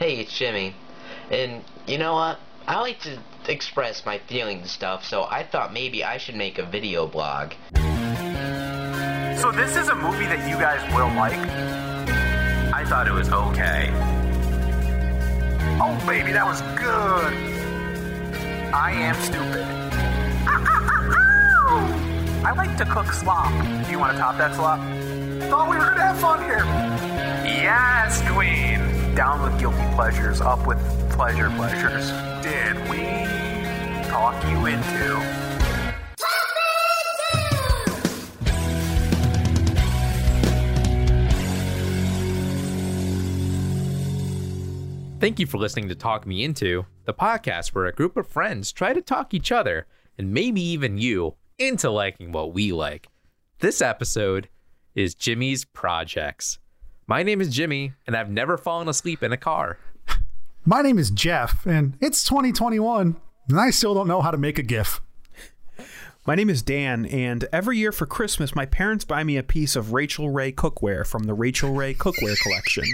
Hey, it's Jimmy. And you know what? I like to express my feelings and stuff, so I thought maybe I should make a video blog. So this is a movie that you guys will like? I thought it was okay. Oh, baby, that was good. I am stupid. I like to cook slop. Do you want to top that slop? Thought we were gonna have fun here. Yes, Queen. Down with guilty pleasures, up with pleasure pleasures. Did we talk you into? Thank you for listening to Talk Me Into, the podcast where a group of friends try to talk each other, and maybe even you, into liking what we like. This episode is Jimmy's Projects. My name is Jimmy, and I've never fallen asleep in a car. My name is Jeff, and it's 2021, and I still don't know how to make a GIF. My name is Dan, and every year for Christmas, my parents buy me a piece of Rachael Ray cookware from the Rachael Ray cookware collection.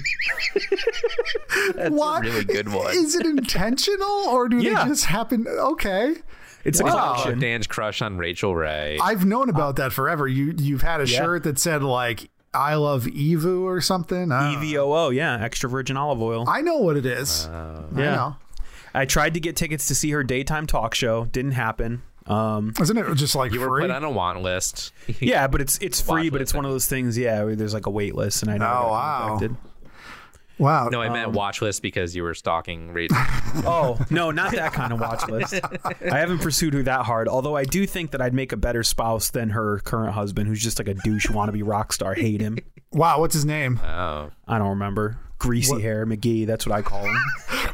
That's What? a really good one. Is it intentional, or do Yeah. they just happen? Okay. It's a Wow. collection. Dan's crush on Rachael Ray. I've known about uh, that forever. You you've had a Yeah. shirt that said like "I love EVOO" or something. I don't know. EVOO, yeah, extra virgin olive oil. I know what it is. Uh, I yeah. know. I tried to get tickets to see her daytime talk show, didn't happen. Um, Isn't it just like you were put on a want list. yeah, but it's it's free, but it's one of those things. Yeah, there's like a wait list, and I know. Oh, got wow. infected. Wow. No, I meant watch list because you were stalking Rachael. Oh no, not that kind of watch list. I haven't pursued her that hard. Although I do think that I'd make a better spouse than her current husband, who's just like a douche wannabe rock star. Hate him. Wow. What's his name? oh. I don't remember. Greasy hair McGee. That's what I call him.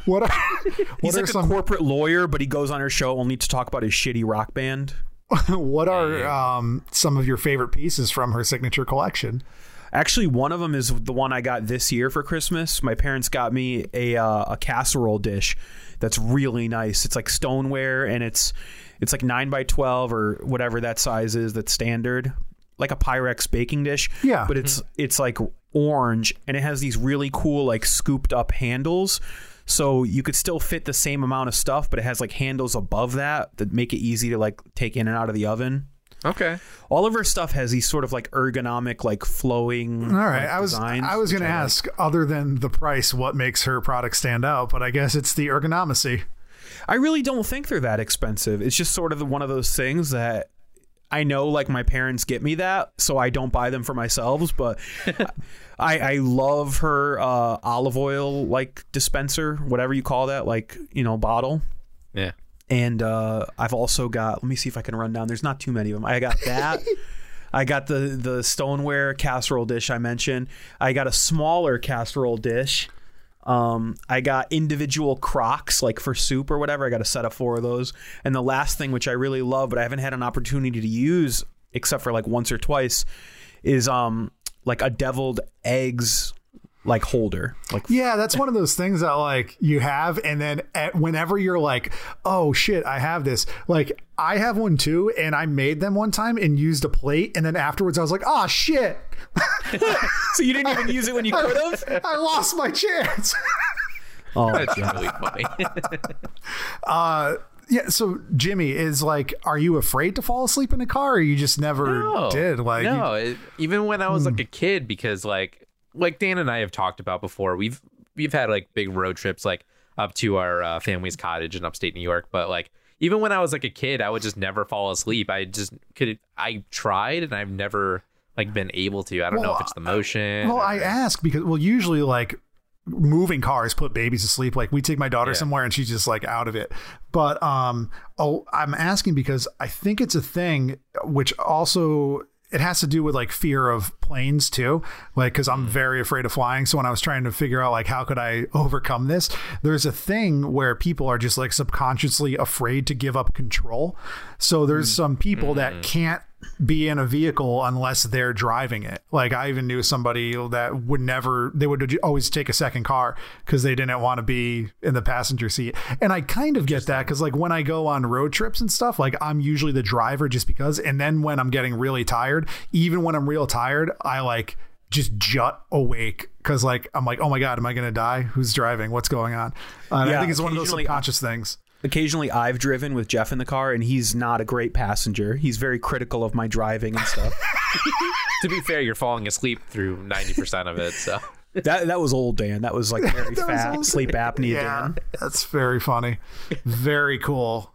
What? Are, He's what are like some? a corporate lawyer, but he goes on her show only to talk about his shitty rock band. what are um, some of your favorite pieces from her signature collection? Actually, one of them is the one I got this year for Christmas. My parents got me a uh, a casserole dish that's really nice. It's like stoneware, and it's it's like nine by twelve or whatever that size is. That's standard, like a Pyrex baking dish. Yeah. but it's it's like orange, and it has these really cool like scooped up handles. So you could still fit the same amount of stuff, but it has like handles above that that make it easy to like take in and out of the oven. Okay. All of her stuff has these sort of like ergonomic, like flowing. All right, like, I was designs, I was going to which I like. ask, other than the price, what makes her product stand out? But I guess it's the ergonomy. I really don't think they're that expensive. It's just sort of one of those things that I know, like my parents get me that, so I don't buy them for myself. But I, I love her uh, olive oil like dispenser, whatever you call that, like you know bottle. Yeah. And uh, I've also got. Let me see if I can run down. There's not too many of them. I got that. I got the the stoneware casserole dish I mentioned. I got a smaller casserole dish. Um, I got individual crocks like for soup or whatever. I got a set of four of those. And the last thing, which I really love, but I haven't had an opportunity to use except for like once or twice, is um like a deviled eggs like holder. Like Yeah, that's one of those things that like you have, and then at, whenever you're like, "Oh shit, I have this," like I have one too, and I made them one time and used a plate, and then afterwards I was like, "Oh shit, so you didn't even use it when you could have. I lost my chance." Oh, That's really funny. uh, yeah. So Jimmy is like, are you afraid to fall asleep in a car, or you just never No. did? Like, no, it, even when I was Hmm. like a kid, because like like Dan and I have talked about before, we've we've had like big road trips like up to our uh, family's cottage in upstate New York. But like even when I was like a kid, I would just never fall asleep. I just could. I tried and I've never like been able to. I don't know if it's the motion. Well, or- I ask because well, usually like moving cars put babies to sleep. Like we take my daughter Yeah. somewhere and she's just like out of it. But um, oh, I'm asking because I think it's a thing which also it has to do with like fear of planes too. Like because i'm mm. very afraid of flying. So when i was trying to figure out like how could i overcome this there's a thing where people are just like subconsciously afraid to give up control. So there's mm. some people that mm. can't be in a vehicle unless they're driving it. Like I even knew somebody that would never they would always take a second car because they didn't want to be in the passenger seat. And I kind of get that because like when I go on road trips and stuff, like I'm usually the driver just because. And then when I'm getting really tired, even when I'm real tired, I like just jut awake because like I'm like, oh my god, am I gonna die? Who's driving? What's going on? Uh, and I think it's one of those subconscious things. Occasionally, I've driven with Jeff in the car, and he's not a great passenger. He's very critical of my driving and stuff. to be fair, you're falling asleep through 90% of it. So that that was old Dan. That was like very That fat sleep apnea Yeah, Dan. that's very funny. Very cool.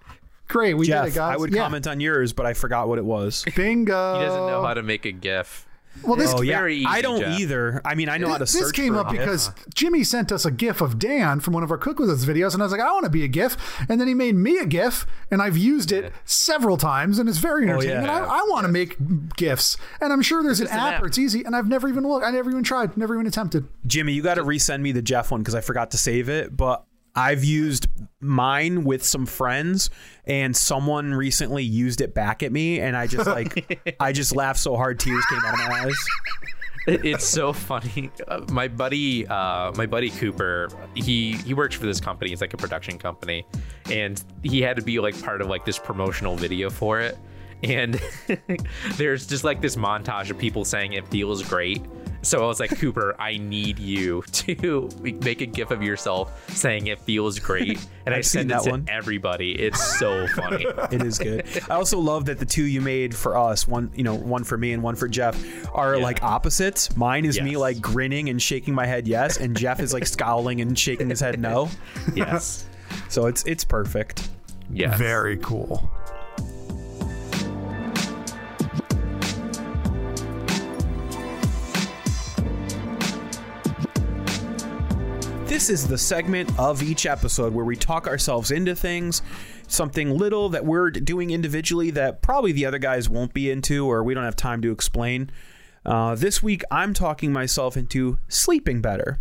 Great, we did it, guys. I would Yeah. comment on yours, but I forgot what it was. Bingo. he doesn't know how to make a GIF. Well, this Oh yeah, very easy, I don't Jeff. either. I mean, I know how to this came for up a GIF. because Jimmy sent us a GIF of Dan from one of our Cook With Us videos, and I was like, I want to be a GIF. And then he made me a GIF, and I've used it several times, and it's very oh, entertaining. yeah. And I, I want to make GIFs, and I'm sure there's an an app, app. or it's easy, and I've never even looked. I never even tried, never even attempted. Jimmy, you got to resend me the Jeff one because I forgot to save it. But I've used mine with some friends, and someone recently used it back at me, and I just like, I just laughed so hard, tears came out of my eyes. It's so funny. Uh, my buddy, uh, my buddy Cooper, he he works for this company. It's like a production company, and he had to be like part of like this promotional video for it. And there's just like this montage of people saying it feels great. So I was like, Cooper, I need you to make a gif of yourself saying it feels great, and I I've send it that to one. everybody. It's so funny. It is good. I also love that the two you made for us, one you know, one for me and one for Jeff, are Yeah. like opposites. Mine is me like grinning and shaking my head yes, and Jeff is like scowling and shaking his head no. yes, So it's it's perfect. yes, Very cool. This is the segment of each episode where we talk ourselves into things, something little that we're doing individually that probably the other guys won't be into or we don't have time to explain. Uh, this week, I'm talking myself into sleeping better.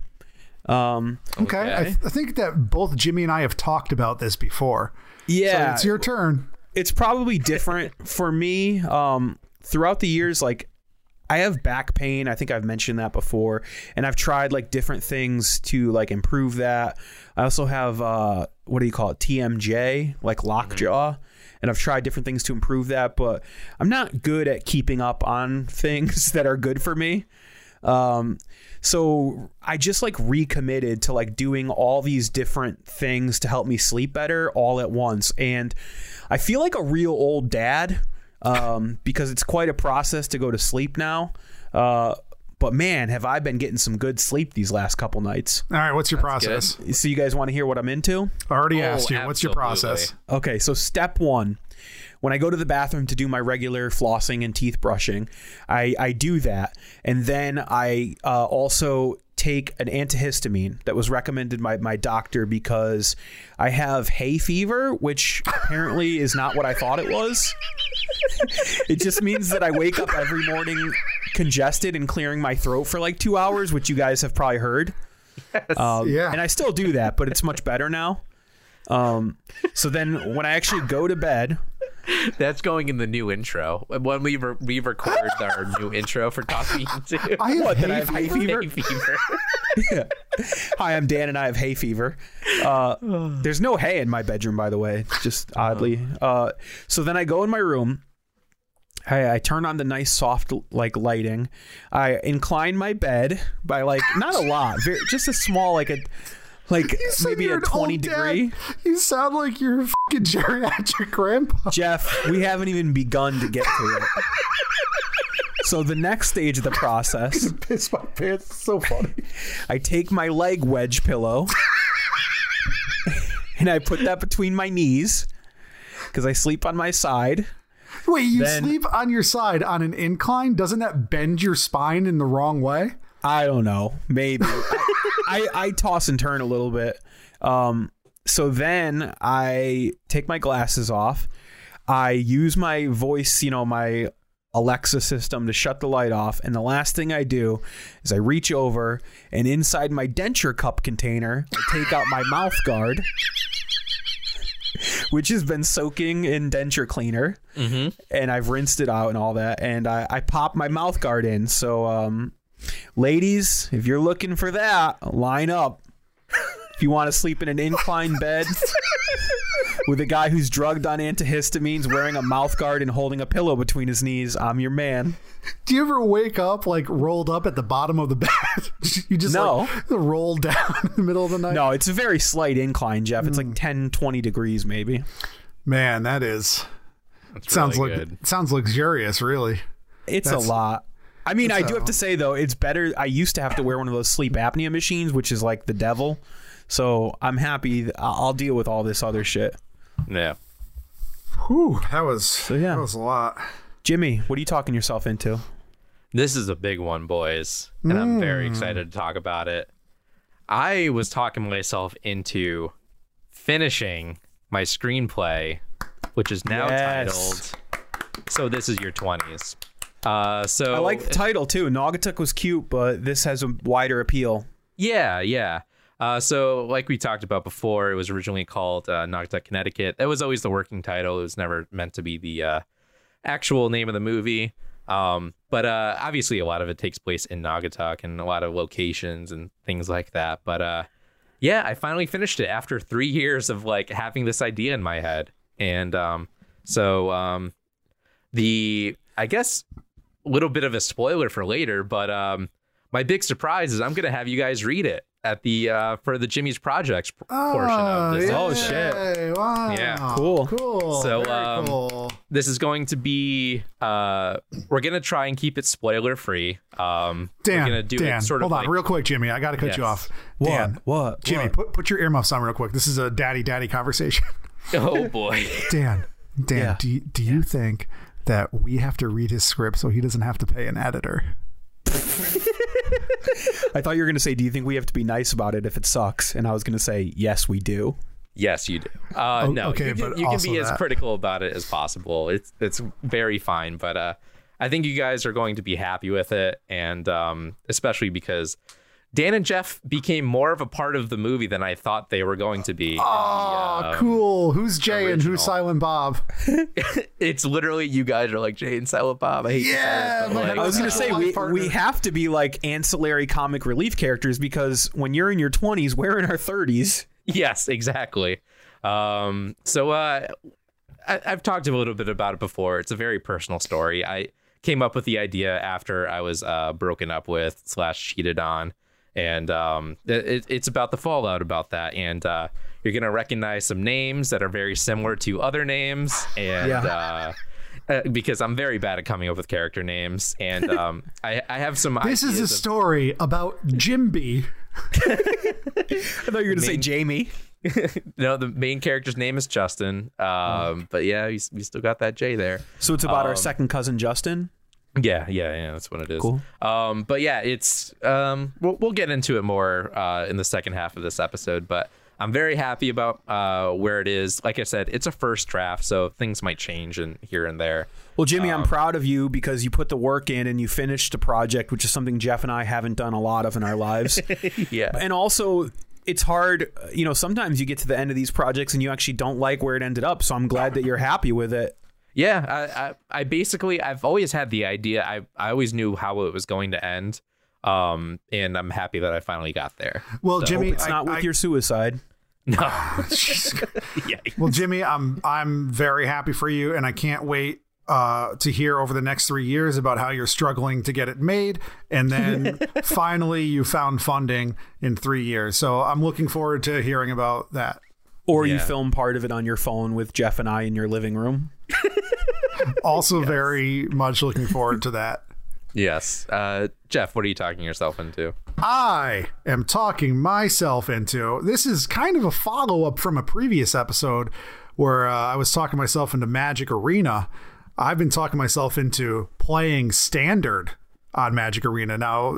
Um, Okay, I, th- I think that both Jimmy and I have talked about this before. yeah, So it's your turn. it's probably different for me um throughout the years like I have back pain. I think I've mentioned that before, and I've tried like different things to like improve that. I also have uh, what do you call it, TMJ, like lockjaw, and I've tried different things to improve that. But I'm not good at keeping up on things that are good for me. Um, so I just like recommitted to like doing all these different things to help me sleep better all at once. And I feel like a real old dad um, because it's quite a process to go to sleep now. Uh, but man, have I been getting some good sleep these last couple nights. All right, what's your process? So you guys want to hear what I'm into? I already Oh, asked you. What's your process? Okay, so step one. When I go to the bathroom to do my regular flossing and teeth brushing, I, I do that. And then I uh, also take an antihistamine that was recommended by my doctor because I have hay fever, which apparently is not what I thought it was. it just means that I wake up every morning congested and clearing my throat for like two hours, which you guys have probably heard. Um, Yeah. And I still do that, but it's much better now. Um, so then when I actually go to bed, That's going in the new intro. When we re- we record our new intro for Talking to I have What, hay I have hay fever? Hay fever. hi, I'm Dan and I have hay fever. Uh, there's no hay in my bedroom, by the way, just oddly. Uh, so then I go in my room. I, I turn on the nice soft like lighting. I incline my bed by like not a lot, very, just a small like a like maybe a 20 old dad. degree. You sound like you're fucking geriatric grandpa. Jeff, we haven't even begun to get to it. So the next stage of the process, Piss my pants. It's so funny. I take my leg wedge pillow and I put that between my knees because I sleep on my side. Wait, you Then- sleep on your side on an incline? Doesn't that bend your spine in the wrong way? I don't know, maybe. I, I toss and turn a little bit. Um, so then I take my glasses off. I use my voice, you know, my Alexa system to shut the light off. And the last thing I do is I reach over and inside my denture cup container, I take out my mouth guard, which has been soaking in denture cleaner. And I've rinsed it out and all that. And I, I pop my mouth guard in. So, um, ladies, if you're looking for that, line up. If you want to sleep in an inclined bed, with a guy who's drugged on antihistamines, wearing a mouth guard, and holding a pillow between his knees. I'm your man. Do you ever wake up like rolled up at the bottom of the bed? you just No. like roll down in the middle of the night? No, it's a very slight incline, Jeff. It's like hmm. 10, 20 degrees, maybe. Man, that is That's sounds really like good. sounds luxurious, really. It's That's- a lot. I mean, I do have to say though, it's better. I used to have to wear one of those sleep apnea machines, which is like the devil. So I'm happy. I- I'll deal with all this other shit. Yeah. Whew, that was so, yeah. that was a lot. Jimmy, what are you talking yourself into? This is a big one, boys, and I'm Hmm. very excited to talk about it. I was talking myself into finishing my screenplay, which is now Yes. titled "So This Is Your 20s." Uh, so I like the title too. Naugatuck was cute, but this has a wider appeal. Yeah, yeah. Uh, so, like we talked about before, it was originally called uh, Naugatuck, Connecticut. That was always the working title. It was never meant to be the uh, actual name of the movie. Um, but uh, obviously, a lot of it takes place in Naugatuck and a lot of locations and things like that. But uh, yeah, I finally finished it after three years of like having this idea in my head. And um, so um, the, I guess, little bit of a spoiler for later, but um, my big surprise is I'm gonna have you guys read it at the uh, for the Jimmy's Projects p- portion of this. Oh, episode. shit. Wow. Yeah. Cool. Cool. So, um, cool. This is going to be uh, we're gonna try and keep it spoiler free. Um, Dan, we're gonna do Dan, it sort hold of on, like, real quick, Jimmy. I got to cut you Yes. off. Dan, What? Jimmy, What? put put your earmuffs on real quick. This is a daddy daddy conversation. oh boy. Dan, Dan, Yeah. do do you think that we have to read his script so he doesn't have to pay an editor? I thought you were going to say, "Do you think we have to be nice about it if it sucks?" And I was going to say, "Yes, we do." Yes, you do. Uh, Oh, no, okay, you can, but you can also be as critical about it as possible. It's it's very fine, but uh, I think you guys are going to be happy with it, and um, especially because Dan and Jeff became more of a part of the movie than I thought they were going to be. in the, Oh, um, cool. Who's Jay and who's Silent Bob? It's literally you guys are like Jay and Silent Bob. I hate to say it, Yeah, but, like, I was going to say we partner. we have to be like ancillary comic relief characters because when you're in your 20s, we're in our 30s. yes, exactly. Um, so uh, I, I've talked a little bit about it before. It's a very personal story. I came up with the idea after I was uh, broken up with slash cheated on, and um, it, it's about the fallout about that. And uh, you're gonna recognize some names that are very similar to other names, and. Yeah. Uh, uh, because I'm very bad at coming up with character names, and um, I, I have some. This is a of- story about Jimby. I thought you were going to say Jamie. no, the main character's name is Justin. Um, but yeah, we, we still got that J there. So it's about our Um, second cousin Justin. Yeah, yeah, yeah. That's what it is. Cool. Um, but yeah, it's um, we'll we'll get into it more uh, in the second half of this episode. But I'm very happy about uh, where it is. Like I said, it's a first draft, so things might change and here and there. Well, Jimmy, I'm proud of you because you put the work in and you finished a project, which is something Jeff and I haven't done a lot of in our lives. Yeah. and also, it's hard. You know, sometimes you get to the end of these projects and you actually don't like where it ended up. So I'm glad that you're happy with it. Yeah, I, I, I basically I've always had the idea. I I always knew how it was going to end. Um, and I'm happy that I finally got there. Well, Jimmy, It's I- not with I- your suicide. No. yeah. Well, Jimmy, I'm I'm very happy for you, and I can't wait uh, to hear over the next three years about how you're struggling to get it made, and then finally you found funding in three years. So I'm looking forward to hearing about that. Or you film part of it on your phone with Jeff and I in your living room. Also, very much looking forward to that. Yes. Uh, Jeff, what are you talking yourself into? I am talking myself into. This is kind of a follow up from a previous episode where uh, I was talking myself into Magic Arena. I've been talking myself into playing standard on Magic Arena. Now,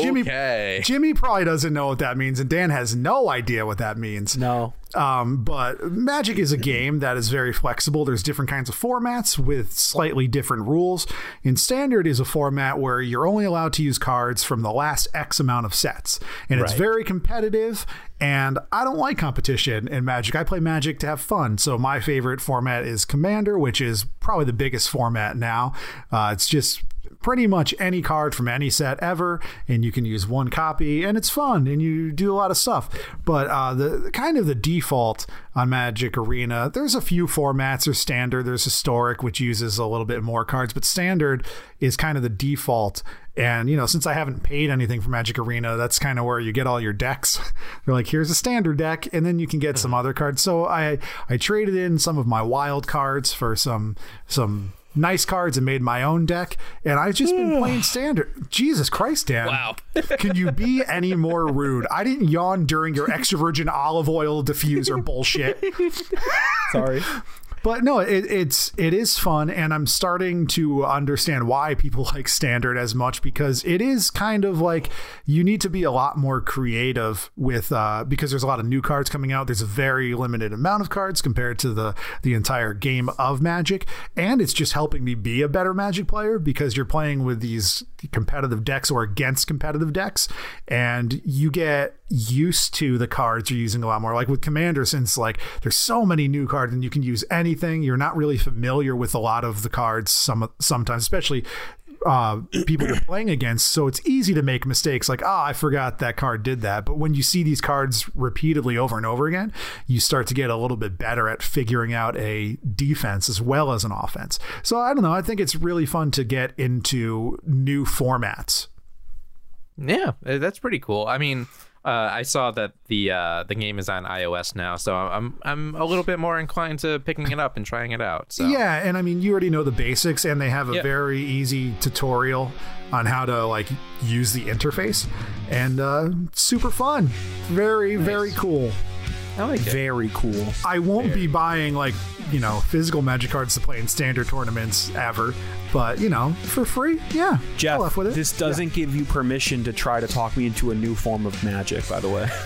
Jimmy, Okay. Jimmy probably doesn't know what that means, and Dan has no idea what that means. No. Um, but Magic is a game that is very flexible. There's different kinds of formats with slightly different rules. And Standard is a format where you're only allowed to use cards from the last X amount of sets, and it's very competitive. And I don't like competition in Magic. I play Magic to have fun. So my favorite format is Commander, which is probably the biggest format now. Uh, it's just pretty much any card from any set ever, and you can use one copy, and it's fun, and you do a lot of stuff. But uh, the kind of the default on Magic Arena, there's a few formats. There's standard, there's historic, which uses a little bit more cards, but standard is kind of the default. And you know, since I haven't paid anything for Magic Arena, that's kind of where you get all your decks. They're like, here's a standard deck, and then you can get some other cards. So I I traded in some of my wild cards for some some nice cards and made my own deck. And I've just been playing standard. Jesus Christ, Dan! Wow. can you be any more rude? I didn't yawn during your extra virgin olive oil diffuser bullshit. Sorry. But no, it, it's it is fun, and I'm starting to understand why people like standard as much because it is kind of like you need to be a lot more creative with uh, because there's a lot of new cards coming out. There's a very limited amount of cards compared to the the entire game of Magic, and it's just helping me be a better Magic player because you're playing with these competitive decks or against competitive decks, and you get used to the cards you're using a lot more. Like with Commander, since like there's so many new cards and you can use anything, you're not really familiar with a lot of the cards. Some sometimes, especially uh, people you're playing against. So it's easy to make mistakes like, ah, I forgot that card did that. But when you see these cards repeatedly over and over again, you start to get a little bit better at figuring out a defense as well as an offense. So I don't know. I think it's really fun to get into new formats. Yeah, that's pretty cool. I mean, uh, I saw that the uh, the game is on iOS now, so I'm I'm a little bit more inclined to picking it up and trying it out. So Yeah, and I mean, you already know the basics, and they have a Yep. very easy tutorial on how to like use the interface, and uh, super fun, very very cool. I like it. Very cool. I won't be buying like you know physical magic cards to play in standard tournaments ever, but you know for free, yeah. Jeff, I'll with it. this doesn't give you permission to try to talk me into a new form of magic, by the way.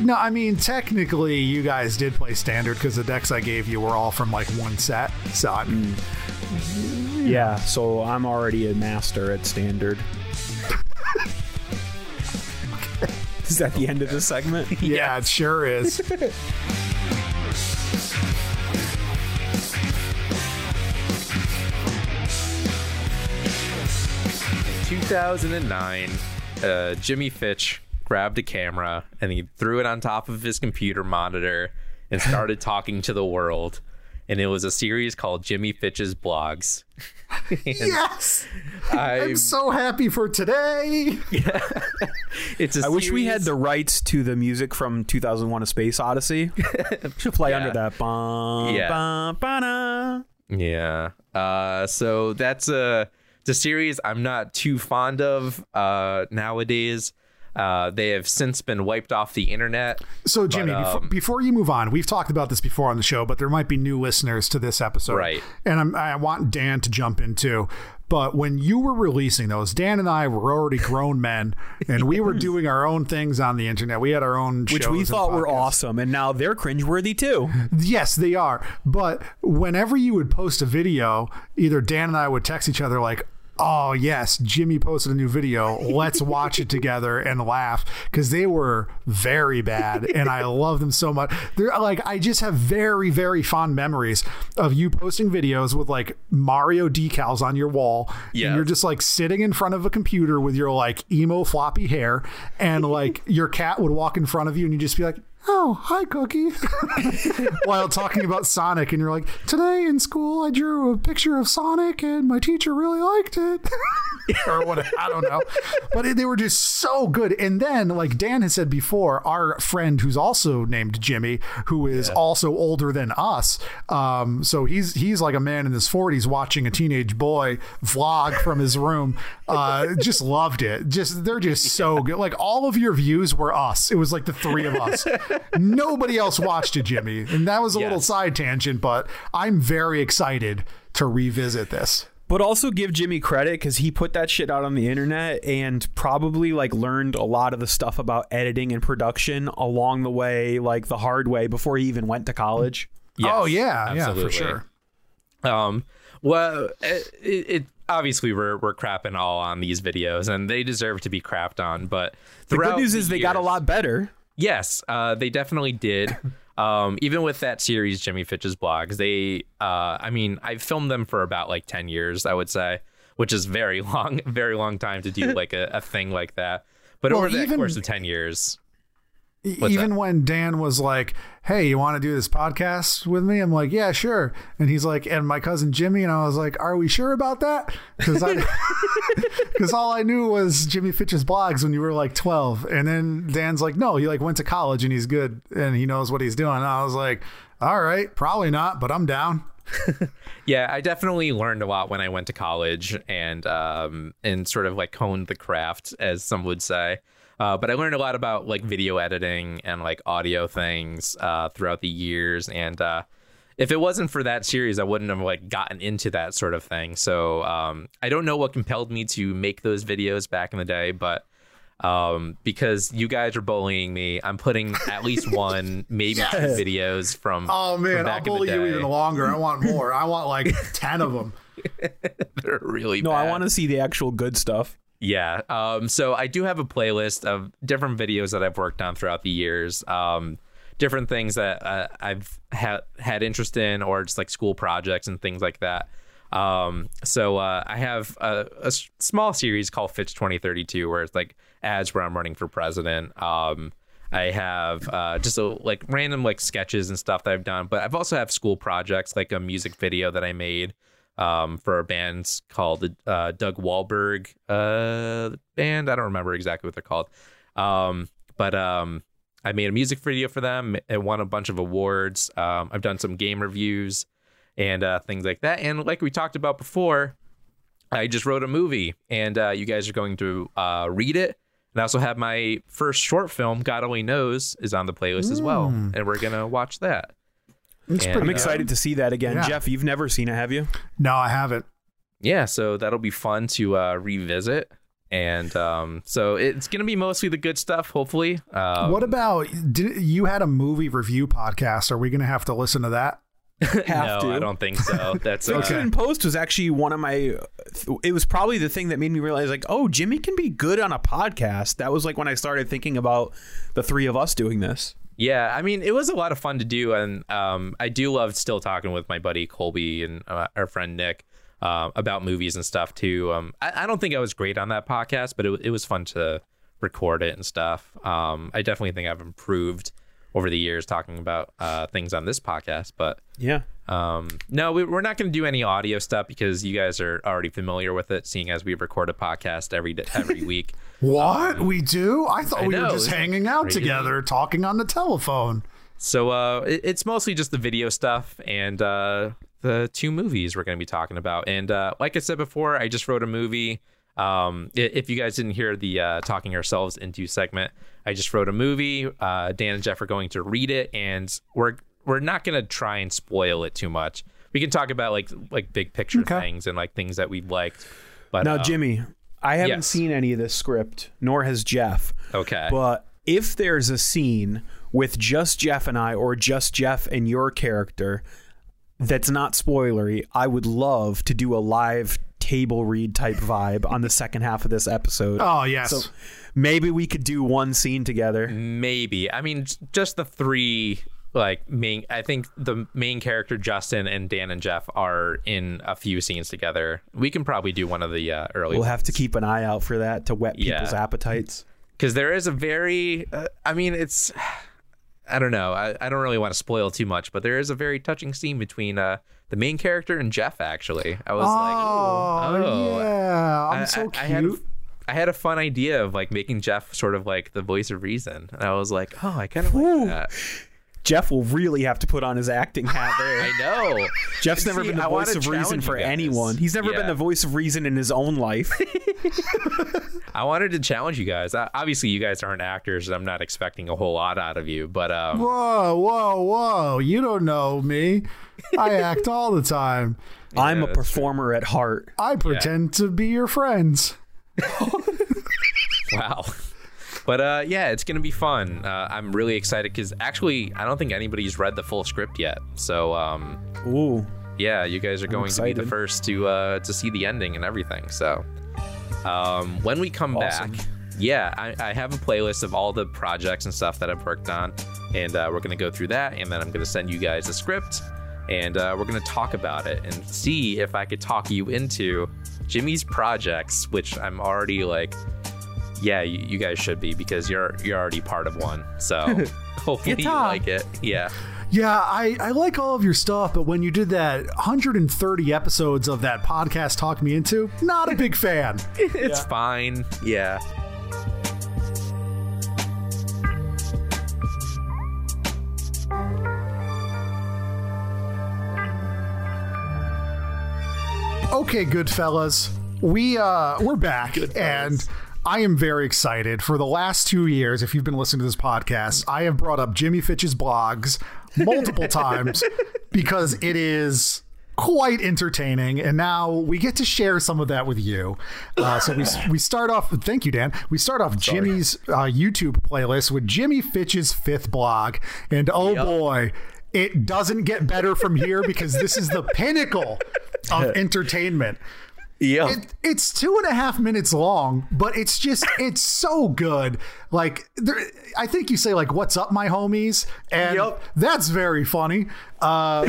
No, I mean technically you guys did play standard because the decks I gave you were all from like one set. So I mean, mm. Yeah, so I'm already a master at standard. Is that the end of the segment? yeah, it sure is. 2009, uh, Jimmy Fitch grabbed a camera and he threw it on top of his computer monitor and started talking to the world. And it was a series called Jimmy Fitch's Blogs. yes, I, I'm so happy for today. it's a I wish we had the rights to the music from 2001: A Space Odyssey. Should play Yeah. under that. Bum, Yeah. bum. Yeah. Uh, so that's a it's a series I'm not too fond of uh, nowadays. Uh, they have since been wiped off the internet. So, Jimmy, But, before, um, before you move on, we've talked about this before on the show, but there might be new listeners to this episode. Right. And I'm, I want Dan to jump in too. But when you were releasing those, Dan and I were already grown men, and we were doing our own things on the internet. We had our own Which we thought were awesome, and now they're cringeworthy too. Yes, they are. But whenever you would post a video, either Dan and I would text each other like, "Oh yes, Jimmy posted a new video. Let's watch it together and laugh." Because they were very bad, and I love them so much. They're like, I just have very, very fond memories of you posting videos with like Mario decals on your wall, Yeah. and you're just like sitting in front of a computer with your like emo floppy hair, and like your cat would walk in front of you, and you'd just be like. Oh, hi, Cookie. While talking about Sonic, and you're like, today in school, I drew a picture of Sonic, and my teacher really liked it. or what? I don't know. But they were just so good. And then, like Dan has said before, our friend who's also named Jimmy, who is also older than us, um, so he's he's like a man in his 40s watching a teenage boy vlog from his room. Uh, just loved it. Just they're just so good. Like all of your views were us. It was like the three of us. Nobody else watched it, Jimmy. And that was a little side tangent, but I'm very excited to revisit this. But also give Jimmy credit because he put that shit out on the internet and probably like learned a lot of the stuff about editing and production along the way, like the hard way before he even went to college. Yes, oh yeah, yeah, for sure. Um, well, it, it obviously we're we're crapping all on these videos, and they deserve to be crapped on. But The good throughout news the is they got a lot better. Yes, uh, they definitely did. Um, even with that series, Jimmy Fitch's blogs, they, uh, I mean, I filmed them for about like 10 years, I would say. which is very long, very long time to do like a, a thing like that. But Well, over the course of ten years, What's Even that? when Dan was like, "Hey, you want to do this podcast with me?" I'm like, "Yeah, sure." And he's like, "And my cousin Jimmy," and I was like, "Are we sure about that?" Because I, because all I knew was Jimmy Fitch's blogs when you were like 12, and then Dan's like, "No, he like went to college and he's good and he knows what he's doing." And I was like, "All right, probably not, but I'm down." Yeah, I definitely learned a lot when I went to college and um and sort of like honed the craft, as some would say. Uh, but I learned a lot about like video editing and like audio things uh, throughout the years. And uh, if it wasn't for that series, I wouldn't have like gotten into that sort of thing. So um, I don't know what compelled me to make those videos back in the day, but um, because you guys are bullying me, I'm putting at least one, maybe two videos from. Oh from man, I'll back in the bully you even longer. I want more. I want like 10 of them. They're really No, I want to see the actual good stuff. Yeah. Um, so I do have a playlist of different videos that I've worked on throughout the years. Um, different things that uh, I've had had interest in, or just like school projects and things like that. Um, so uh, I have a small series called Fitch 2032, where it's like ads where I'm running for president. Um, I have uh, just a, like random like sketches and stuff that I've done, but I've also have school projects like a music video that I made um, for a band called the uh, Doug Wahlberg uh, band. I don't remember exactly what they're called, um, but um, I made a music video for them. It won a bunch of awards. Um, I've done some game reviews and uh, things like that. And like we talked about before, I just wrote a movie, and uh, you guys are going to uh, read it. And I also have my first short film, God Only Knows, is on the playlist as well, and we're gonna watch that. It's And, pretty I'm uh, excited to see that again. Yeah. Jeff, you've never seen it, have you? No, I haven't. yeah, so that'll be fun to uh, revisit. And um, so it's going to be mostly the good stuff, hopefully. Um, what about did you had a movie review podcast? Are we going to have to listen to that? Have no, to. I don't think so. That's Fiction uh, in Post was actually one of my. It was probably the thing that made me realize, like, oh, Jimmy can be good on a podcast. That was like when I started thinking about the three of us doing this. Yeah. I mean, it was a lot of fun to do, and um, I do love still talking with my buddy Colby and uh, our friend Nick uh, about movies and stuff too. Um, I, I don't think I was great on that podcast, but it, it was fun to record it and stuff. Um, I definitely think I've improved over the years talking about uh, things on this podcast, but. Yeah. Um, no, we, we're not going to do any audio stuff because you guys are already familiar with it, seeing as we record a podcast every every week. What we do? I thought I we were just hanging out crazy? together, talking on the telephone. So uh, it, it's mostly just the video stuff and uh, the two movies we're going to be talking about. And uh, like I said before, I just wrote a movie. Um, if you guys didn't hear the uh, talking ourselves into segment, I just wrote a movie. Uh, Dan and Jeff are going to read it, and we're we're not going to try and spoil it too much. We can talk about like like big picture Okay. things and like things that we've liked. But Now, um, Jimmy, I haven't yes. seen any of this script, nor has Jeff. okay, But if there's a scene with just Jeff and I, or just Jeff and your character, that's not spoilery, I would love to do a live table read type vibe on the second half of this episode. Oh yes. So maybe we could do one scene together. maybe i mean just the three like main i think the main character justin and dan and jeff are in a few scenes together we can probably do one of the uh, early We'll have to keep an eye out for that to whet Yeah. people's appetites. because there is a very uh, i mean it's i don't know I, I don't really want to spoil too much but there is a very touching scene between uh the main character and jeff actually i was like oh, oh yeah, I'm I- so I, I had a, cute. I had a fun idea of like making Jeff sort of like the voice of reason, and I was like, "Oh, I kind of like that." Jeff will really have to put on his acting hat there. I know. Jeff's never See, been the I voice of reason for anyone. He's never Yeah. been the voice of reason in his own life. I wanted to challenge you guys. Uh, Obviously, you guys aren't actors, and I'm not expecting a whole lot out of you. But um, Whoa, whoa, whoa! You don't know me. I act all the time. I'm a that's true. performer at heart. I pretend to be your friends. wow. But uh, yeah, it's gonna be fun. Uh, I'm really excited because actually, I don't think anybody's read the full script yet. So um, Ooh. yeah, you guys are going to be the first to uh, to see the ending and everything. So um, when we come Awesome. back, yeah, I, I have a playlist of all the projects and stuff that I've worked on, and uh, we're gonna go through that, and then I'm gonna send you guys a script. and uh, we're gonna talk about it and see if I could talk you into Jimmy's projects, which I'm already like, yeah, you, you guys should be because you're you're already part of one. So hopefully you Guitar. like it. Yeah. Yeah, I, I like all of your stuff, but when you did that 130 episodes of that podcast Talk Me Into, not a big fan. It's fine. Yeah. Okay, good fellas. We uh we're back and I am very excited. For the last two years, if you've been listening to this podcast, I have brought up Jimmy Fitch's blogs multiple times because it is quite entertaining, and now we get to share some of that with you. Uh, so we we start off. Thank you, Dan. We start off Jimmy's uh, YouTube playlist with Jimmy Fitch's fifth blog, and oh boy, it doesn't get better from here because this is the pinnacle of entertainment. Yeah. It, it's two and a half minutes long, but it's just it's so good. Like there, I think you say like "What's up, my homies," and Yep. that's very funny uh,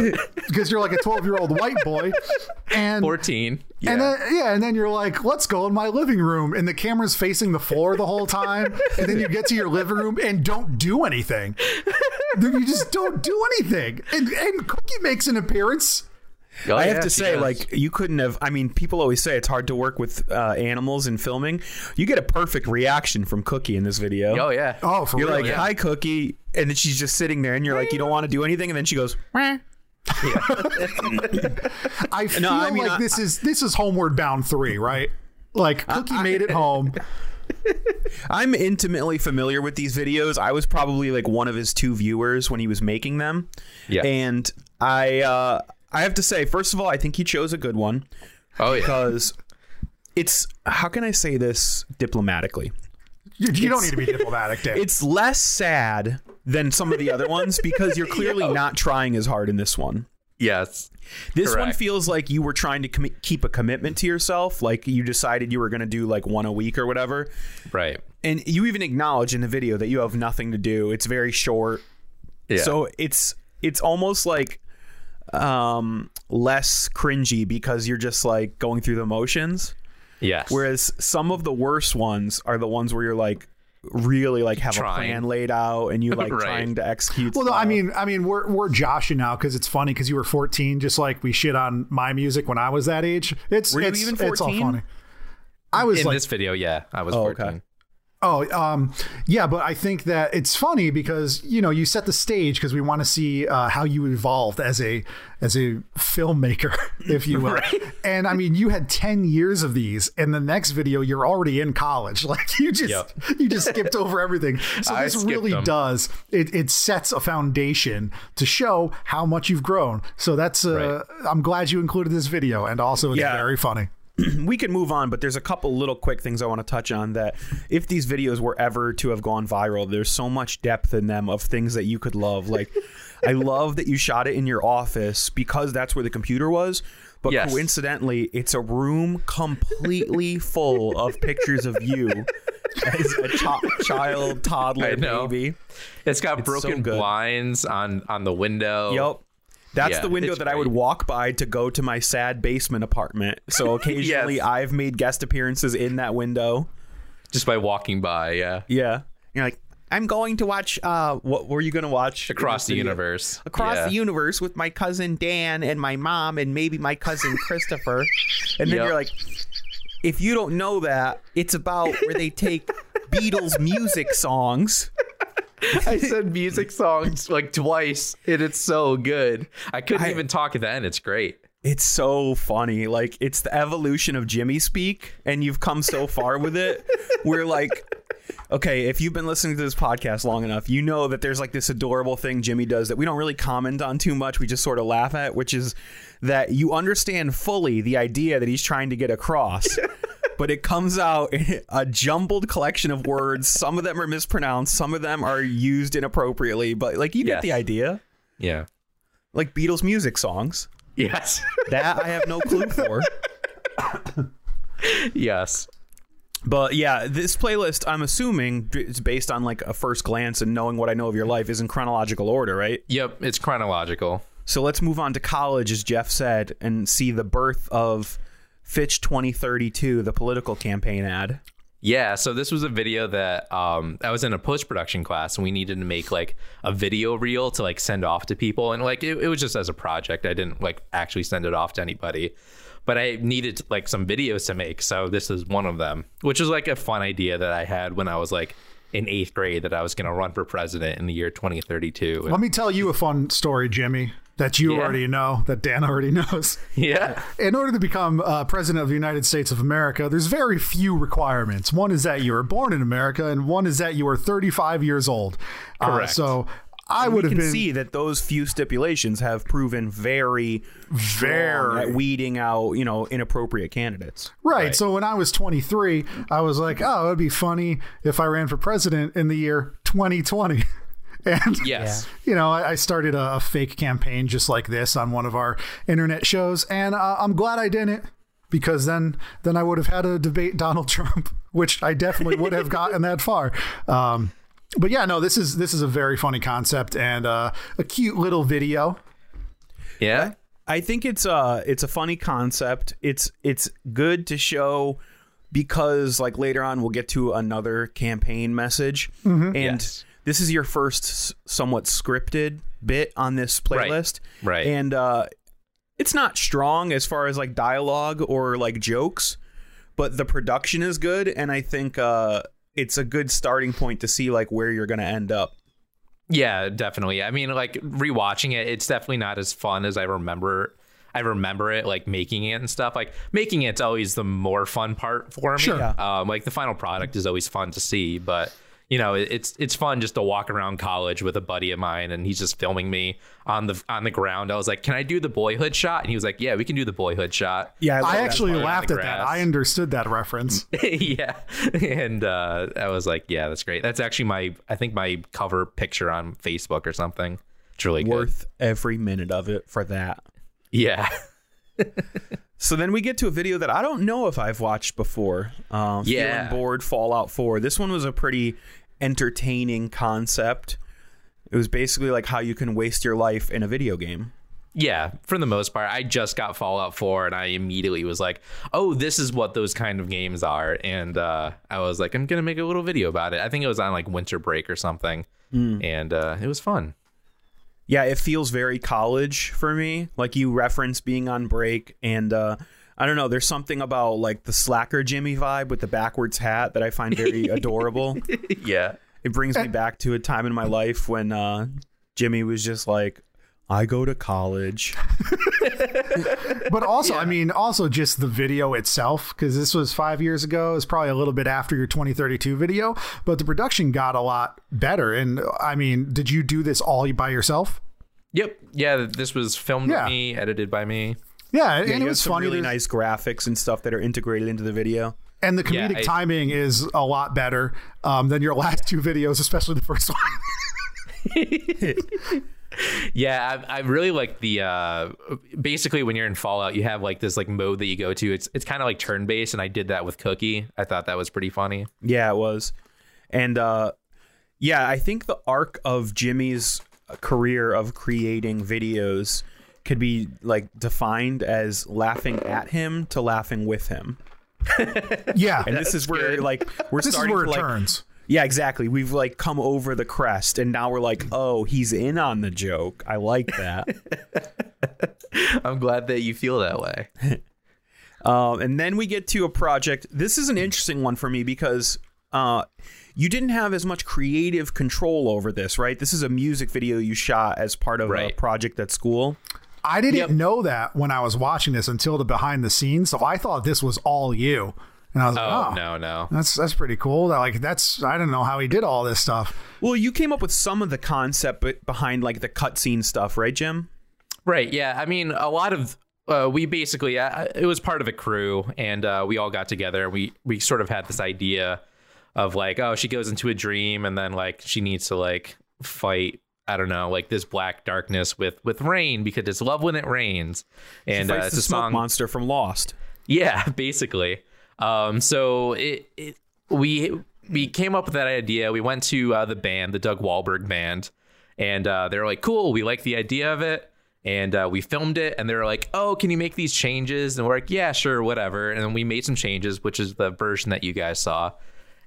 because you're like a 12 year old white boy, and 14. Yeah. and then yeah, and then you're like, "Let's go in my living room," and the camera's facing the floor the whole time, and then you get to your living room and don't do anything. you just don't do anything, and and Cookie makes an appearance. Oh, I have yeah, to say, does. like, you couldn't have. I mean, people always say it's hard to work with uh, animals in filming. You get a perfect reaction from Cookie in this video. Oh yeah. Oh, for You're real? like, yeah. "Hi, Cookie," and then she's just sitting there, and you're like, "You don't want to do anything," and then she goes, "Meh." I feel I mean, like I- this is this is Homeward Bound three, right? Like Cookie made it home. I'm intimately familiar with these videos. I was probably like one of his two viewers when he was making them. Yeah. And I uh I have to say, first of all, I think he chose a good one Oh yeah. because it's how can I say this diplomatically? You, you don't need to be diplomatic, Dave. It's less sad than some of the other ones because you're clearly not trying as hard in this one. Yes. This one feels like you were trying to commi- keep a commitment to yourself, like you decided you were going to do like one a week or whatever. Right. And you even acknowledge in the video that you have nothing to do. It's very short. Yeah. So it's it's almost like um less cringy because you're just like going through the motions. yes. Whereas some of the worst ones are the ones where you're like really like have Trying. a plan laid out and you like Right. trying to execute. well, no, I mean, I mean, we're we're joshing now because it's funny because you were 14, just like we shit on my music when I was that age. It's Were you it's, even it's all funny. I was in like, this video, yeah, I was Oh, 14. okay. Oh, um, yeah, but I think that it's funny because you know you set the stage because we want to see uh, how you evolved as a as a filmmaker, if you will. And I mean, you had ten years of these, and the next video you're already in college. Like you just Yep. you just skipped over everything. So I this really them. does it. It sets a foundation to show how much you've grown. So that's uh, I'm glad you included this video, and also it's Yeah. very funny. we can move on, but there's a couple little quick things I want to touch on that if these videos were ever to have gone viral, there's so much depth in them of things that you could love. Like, I love that you shot it in your office because that's where the computer was. But Yes. coincidentally, it's a room completely full of pictures of you as a chi- child, toddler, baby. It's got It's broken good. blinds on on the window. Yep. That's Yeah, the window that I would walk by to go to my sad basement apartment. So occasionally Yes. I've made guest appearances in that window. Just by walking by, yeah. Yeah. You're like, I'm going to watch uh what were you gonna watch? Across the universe. Across Yeah. the universe with my cousin Dan and my mom and maybe my cousin Christopher. And then Yep. you're like, if you don't know that, it's about where they take Beatles music songs. I said music songs like twice, and it's so good. I couldn't I- even talk at the end. It's great. It's so funny. Like it's the evolution of Jimmy speak, and you've come so far with it. We're like, okay, if you've been listening to this podcast long enough, you know that there's like this adorable thing Jimmy does that we don't really comment on too much. We just sort of laugh at, which is that you understand fully the idea that he's trying to get across. But it comes out in a jumbled collection of words. Some of them are mispronounced. Some of them are used inappropriately. But like you get the idea. Yeah. Like Beatles music songs. Yes. That I have no clue for. yes. But yeah, this playlist, I'm assuming, is based on like a first glance and knowing what I know of your life, is in chronological order, right? Yep. It's chronological. So let's move on to college, as Jeff said, and see the birth of Fitch 2032, the political campaign ad. Yeah, so this was a video that um, I was in a post production class, and we needed to make like a video reel to like send off to people, and like it, it was just as a project. I didn't like actually send it off to anybody, but I needed like some videos to make, so this is one of them, which is like a fun idea that I had when I was like in eighth grade that I was going to run for president in the year 2032. Let me tell you a fun story, Jimmy, that you Yeah. already know, that Dan already knows. yeah, In order to become uh, president of the United States of America, there's very few requirements. One is that you were born in America, and one is that you are 35 years old. Uh, Correct. so I would have can been see that those few stipulations have proven very, Very. at weeding out, you know, inappropriate candidates. Right. Right. So when I was 23, I was like, oh, it'd be funny if I ran for president in the year 2020. And yes, you know, I I started a, a fake campaign just like this on one of our internet shows, and uh, I'm glad I didn't because then then I would have had to debate Donald Trump, which I definitely would have gotten that far. Um, but yeah, no, this is this is a very funny concept and uh, a cute little video. yeah, I think it's a it's a funny concept. It's it's good to show because like later on we'll get to another campaign message and Yes. This is your first somewhat scripted bit on this Right. playlist. Right. And uh it's not strong as far as like dialogue or like jokes, but the production is good and I think uh it's a good starting point to see like where you're going to end up. Yeah, definitely. I mean, like rewatching it, it's definitely not as fun as I remember. I remember it like making it and stuff. Like making it's always the more fun part for me. Sure. Yeah. Um, like the final product is always fun to see, but you know, it's it's fun just to walk around college with a buddy of mine, and he's just filming me on the on the ground. I was like, "Can I do the boyhood shot?" And he was like, "Yeah, we can do the boyhood shot." Yeah, I love that actually laughed at that. I understood that reference. yeah, and uh, I was like, "Yeah, that's great." That's actually my I think my cover picture on Facebook or something. It's really good. worth every minute of it for that. Yeah. So then we get to a video that I don't know if I've watched before. Um, Yeah. Feeling Bored Fallout 4. This one was a pretty entertaining concept. It was basically like how you can waste your life in a video game. Yeah, for the most part, I just got Fallout 4 and I immediately was like, "Oh, this is what those kind of games are." And uh, I was like, "I'm going to make a little video about it." I think it was on like winter break or something. And uh, it was fun. Yeah, it feels very college for me. Like you reference being on break and uh I don't know, there's something about like the slacker Jimmy vibe with the backwards hat that I find very adorable. yeah. It brings me back to a time in my life when uh Jimmy was just like I go to college. But also, I mean, also just the video itself, because this was five years ago. It's probably a little bit after your 2032 video, but the production got a lot better. And I mean, did you do this all by yourself? Yep. Yeah, this was filmed Yeah. by me, edited by me. Yeah, Yeah, and it was some funny. really nice graphics and stuff that are integrated into the video. And the Yeah, comedic I- timing is a lot better um, than your last two videos, especially the first one. Yeah, I, I really like the uh basically when you're in Fallout, you have like this like mode that you go to. It's it's kind of like turn based and I did that with Cookie. I thought that was pretty funny. Yeah, it was. And uh yeah, I think the arc of Jimmy's career of creating videos could be like defined as laughing at him to laughing with him. yeah, And this is where good. like we're this is starting where to it like turns. Yeah, exactly. We've like come over the crest and now we're like, "Oh, he's in on the joke." I like that. I'm glad that you feel that way. Um, and then we get to a project. This is an interesting one for me because uh, you didn't have as much creative control over this, right? This is a music video you shot as part of a project at school. I didn't Yep. know that when I was watching this until the behind the scenes. So I thought this was all you, and I was like, Oh, oh, no, no. That's that's pretty cool. That, Like that's I don't know how he did all this stuff. Well, you came up with some of the concept behind like the cutscene stuff, right, Jim? Right. Yeah. I mean, a lot of uh, we basically uh, it was part of a crew, and uh, we all got together. and We we sort of had this idea of like, oh, she goes into a dream, and then like she needs to like fight. I don't know, like this black darkness with with rain because it's love when it rains, and uh, it's the a smoke song. monster from Lost. Yeah, basically. Um, so it, it we we came up with that idea. We went to uh, the band, the Doug Wahlberg band, and uh, they were like, "Cool, we like the idea of it." and uh, we filmed it and they were like oh can you make these changes and we're like yeah sure whatever and then we made some changes which is the version that you guys saw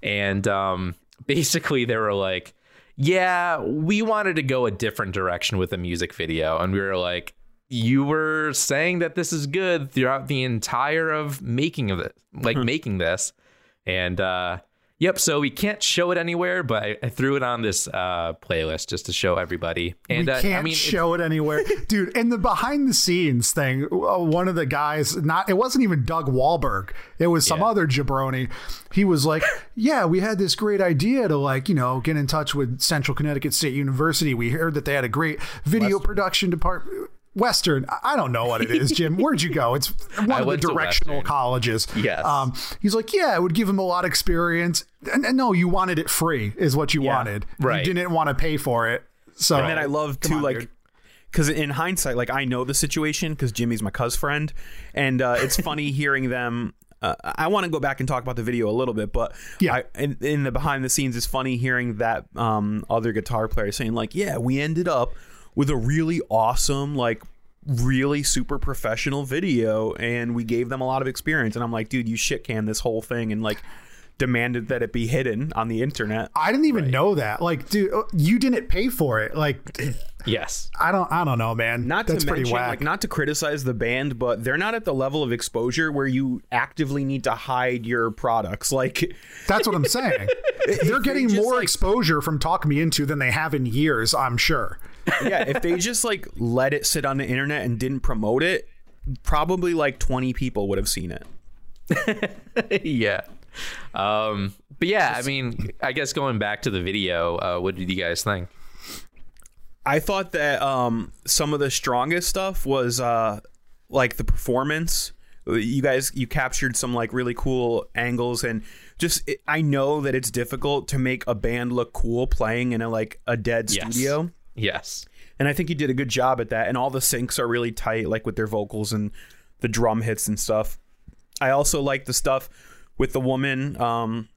and um, basically they were like yeah we wanted to go a different direction with the music video and we were like you were saying that this is good throughout the entire of making of it like making this and uh Yep. So we can't show it anywhere, but I, I threw it on this uh, playlist just to show everybody. And we uh, can't I mean, show it anywhere, dude. In the behind the scenes thing, uh, one of the guys, not it wasn't even Doug Wahlberg. It was some Yeah. other jabroni. He was like, "Yeah, we had this great idea to like, you know, get in touch with Central Connecticut State University. We heard that they had a great video production department." Western, I I don't know what it is, Jim. Where'd you go? It's one of the directional colleges. Yes. Um, he's like, yeah, it would give him a lot of experience. And, and no, you wanted it free, is what you Yeah. wanted. Right. You didn't want to pay for it. So And then I love to like, dude. because in hindsight, like I know the situation because Jimmy's my cuz friend, and uh, it's funny hearing them. Uh, I want to go back and talk about the video a little bit, but Yeah. I, in, in the behind the scenes, it's funny hearing that um, other guitar player saying like, "Yeah, we ended up with a really awesome, like, really super professional video, and we gave them a lot of experience." And I'm like, "Dude, you shit can this whole thing and like demanded that it be hidden on the internet." I didn't even know that. Like, dude, uh, you didn't pay for it. Like, yes. I don't, I don't know, man. not That's to pretty mention, whack. like, not to criticize the band, but they're not at the level of exposure where you actively need to hide your products. Like, That's what I'm saying. They're getting just, more like- exposure from Talk Me Into than they have in years. I'm sure. Yeah, if they just like let it sit on the internet and didn't promote it, probably like 20 people would have seen it. yeah. Um, but yeah, I mean, I guess going back to the video, uh, what did you guys think? I thought that um, some of the strongest stuff was uh, like the performance. You guys, you captured some like really cool angles, and just it, I know that it's difficult to make a band look cool playing in a like a dead Yes. studio. Yes. And I think he did a good job at that. And all the syncs are really tight, like with their vocals and the drum hits and stuff. I also like the stuff with the woman, um,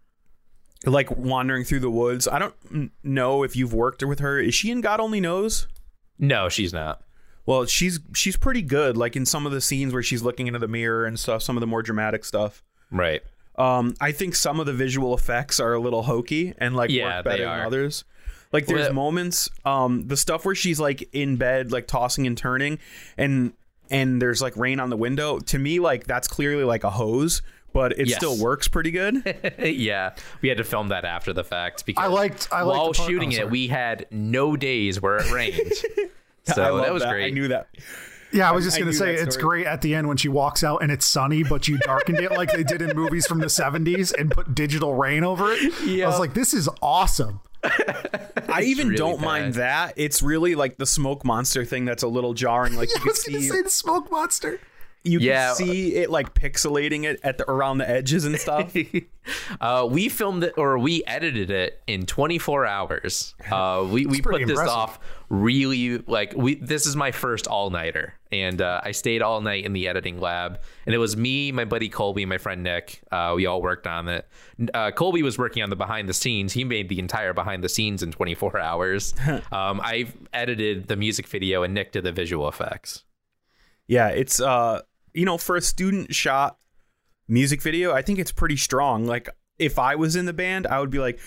like wandering through the woods. I don't know if you've worked with her. Is she in God Only Knows? No, she's not. Well, she's she's pretty good. Like in some of the scenes where she's looking into the mirror and stuff, some of the more dramatic stuff. Right. Um, I think some of the visual effects are a little hokey and like Yeah, work better than others. Like there's Well- moments, um, the stuff where she's like in bed, like tossing and turning, and and there's like rain on the window. To me, like that's clearly like a hose, but it Yes. still works pretty good. yeah, we had to film that after the fact because I liked- I liked while part- shooting oh, it, we had no days where it rained. so I love that was great. I knew that. Yeah, I was just I gonna knew say it's great at the end when she walks out and it's sunny, but you darkened it like they did in movies from the '70s and put digital rain over it. Yeah. I was like, this is awesome. I even really don't bad. mind that. It's really like the smoke monster thing that's a little jarring. Like you can was gonna see, say the smoke monster. You Yeah. can see it like pixelating it at the around the edges and stuff. uh, we filmed it or we edited it in 24 hours. Uh, we we put this off really like we. This is my first all nighter, and uh, I stayed all night in the editing lab. And it was me, my buddy Colby, and my friend Nick. Uh, we all worked on it. Uh, Colby was working on the behind the scenes. He made the entire behind the scenes in 24 hours. um, I edited the music video, and Nick did the visual effects. Yeah, it's uh you know, for a student shot music video, I think it's pretty strong. Like if I was in the band, I would be like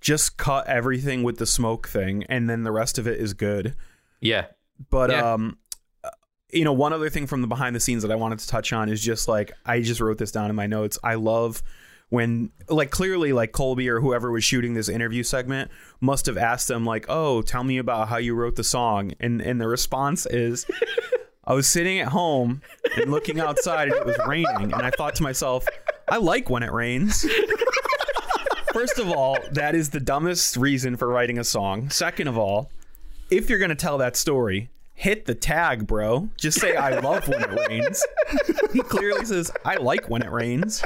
just cut everything with the smoke thing and then the rest of it is good. Yeah, But Yeah. um uh, you know, one other thing from the behind the scenes that I wanted to touch on is just like I just wrote this down in my notes. I love when like clearly like Colby or whoever was shooting this interview segment must have asked them like, "Oh, tell me about how you wrote the song." And and the response is I was sitting at home and looking outside and it was raining and I thought to myself, I like when it rains. First of all, that is the dumbest reason for writing a song. Second of all, if you're going to tell that story, hit the tag, bro. Just say I love when it rains. He clearly says I like when it rains.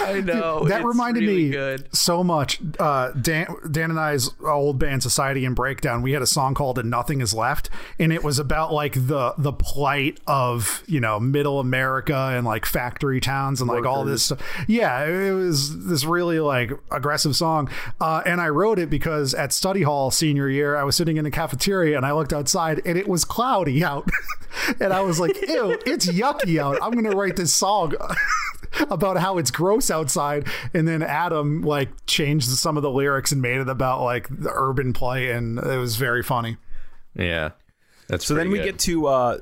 I know. that it's reminded really me good. so much. Uh, Dan, Dan and I's old band Society and Breakdown. We had a song called "And Nothing Is Left," and it was about like the the plight of you know Middle America and like factory towns and like all this. stuff. Yeah, it was this really like aggressive song, uh, and I wrote it because at study hall senior year, I was sitting in the cafeteria and I looked outside and it was cloudy out, and I was like, "Ew, it's yucky out." I'm gonna write this song. about how it's gross outside and then adam like changed some of the lyrics and made it about like the urban play and it was very funny Yeah. That's So then we pretty get to uh,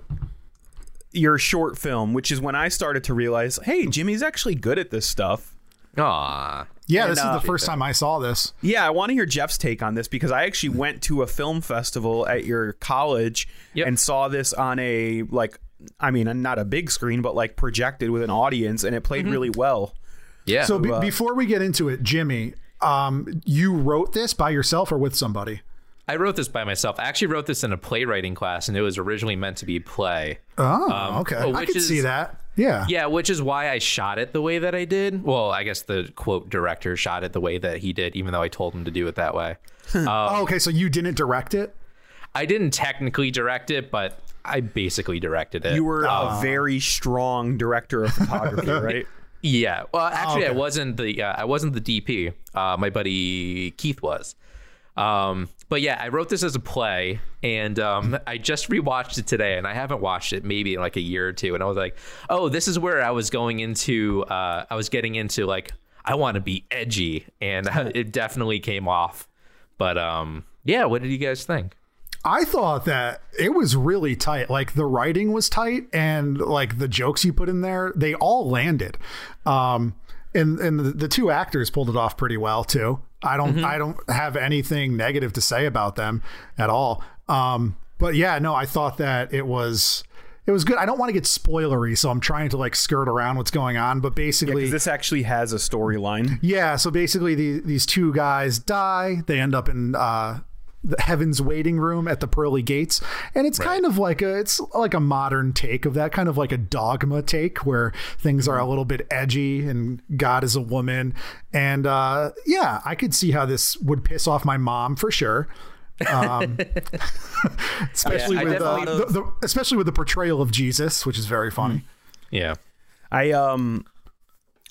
your short film, which is when I started to realize, hey, Jimmy's actually good at this stuff. Good. Aw. yeah And, this uh, is the first time i saw this Yeah, I want to hear Jeff's take on this because I actually went to a film festival at your college Yep. and saw this on a like I mean, not a big screen, but like projected with an audience, and it played really well. Yeah. so be- uh, before we get into it jimmy um you wrote this by yourself or with somebody I wrote this by myself. I actually wrote this in a playwriting class, and it was originally meant to be play. oh okay i which could see that yeah Yeah, which is why I shot it the way that I did. Well, I guess the quote director shot it the way that he did, even though I told him to do it that way. oh, okay so you didn't direct it I didn't technically direct it, but I basically directed it. You were a very strong director of photography, right? Yeah. Well, actually, I okay. wasn't the uh, I wasn't the DP. Uh, my buddy Keith was. Um, but yeah, I wrote this as a play, and um, I just rewatched it today, and I haven't watched it maybe in like a year or two, and I was like, oh, this is where I was going into. Uh, I was getting into like I want to be edgy, and it definitely came off. But um, yeah, what did you guys think? I thought that it was really tight. Like the writing was tight, and like the jokes you put in there, they all landed. Um, and and the, the two actors pulled it off pretty well too. I don't I don't have anything negative to say about them at all. Um, but yeah, no, I thought that it was it was good. I don't want to get spoilery, so I'm trying to like skirt around what's going on. But basically, Because this actually has a storyline. yeah, so basically the, these two guys die. They end up in uh, the heaven's waiting room at the pearly gates, and it's kind of like a it's like a modern take of that, kind of like a dogma take where things are a little bit edgy and God is a woman, and uh, yeah, I could see how this would piss off my mom for sure. Um, especially Yeah, with uh, definitely- the, the, especially with the portrayal of Jesus, which is very funny. Yeah. I um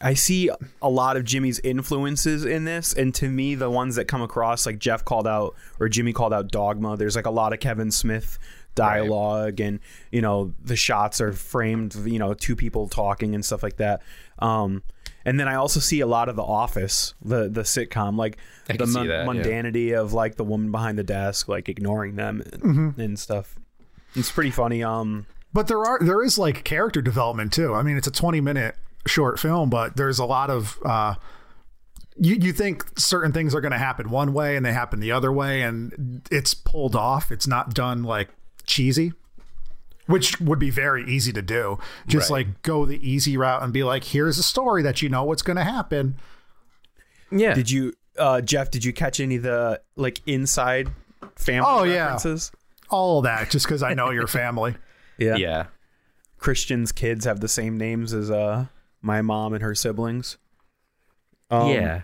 I see a lot of Jimmy's influences in this, and to me, the ones that come across, like Jeff called out or Jimmy called out Dogma. There's like a lot of Kevin Smith dialogue, and you know the shots are framed, you know, two people talking and stuff like that. Um, and then I also see a lot of The Office, the the sitcom, like I the can see mun- that, yeah. mundanity of like the woman behind the desk, like ignoring them and, and stuff. It's pretty funny. Um, But there are there is like character development too. I mean, it's a 20 minute short film, but there's a lot of uh you you think certain things are going to happen one way and they happen the other way and it's pulled off. It's not done like cheesy. Which would be very easy to do. Just Right. like go the easy route and be like, here's a story that you know what's going to happen. Yeah. Did you, uh, Jeff? Did you catch any of the like inside family Oh, yeah. references? All of that just because I know your family. Yeah. yeah. Christian's kids have the same names as uh my mom and her siblings. Um, yeah.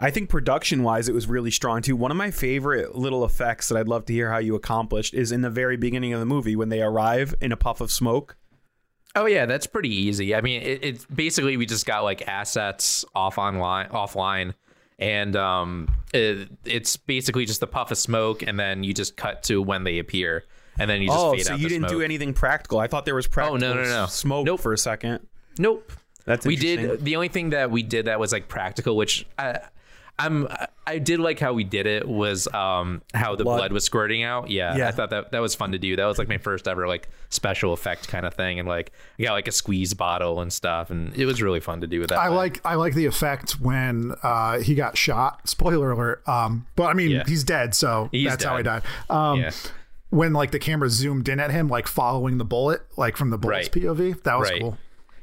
I think production wise, it was really strong too. One of my favorite little effects that I'd love to hear how you accomplished is in the very beginning of the movie when they arrive in a puff of smoke. Oh yeah, that's pretty easy. I mean, it, it's basically we just got like assets off online, offline, and um, it, it's basically just a puff of smoke, and then you just cut to when they appear, and then you just oh, fade so out you didn't do anything practical. I thought there was practical Oh no, no, no. smoke Nope. for a second. Nope. That's we did the only thing that we did that was like practical, which I, I'm I did like how we did it was um how the Blood. blood, was squirting out. Yeah, Yeah. I thought that that was fun to do. That was like my first ever like special effect kind of thing, and like I got like a squeeze bottle and stuff, and it was really fun to do with that. I way. like I like the effect when uh, he got shot. Spoiler alert. Um, but I mean, Yeah. he's dead, so He's that's how he died. Um, Yeah. When like the camera zoomed in at him, like following the bullet, like from the bullet's Right. POV, that was Right. cool.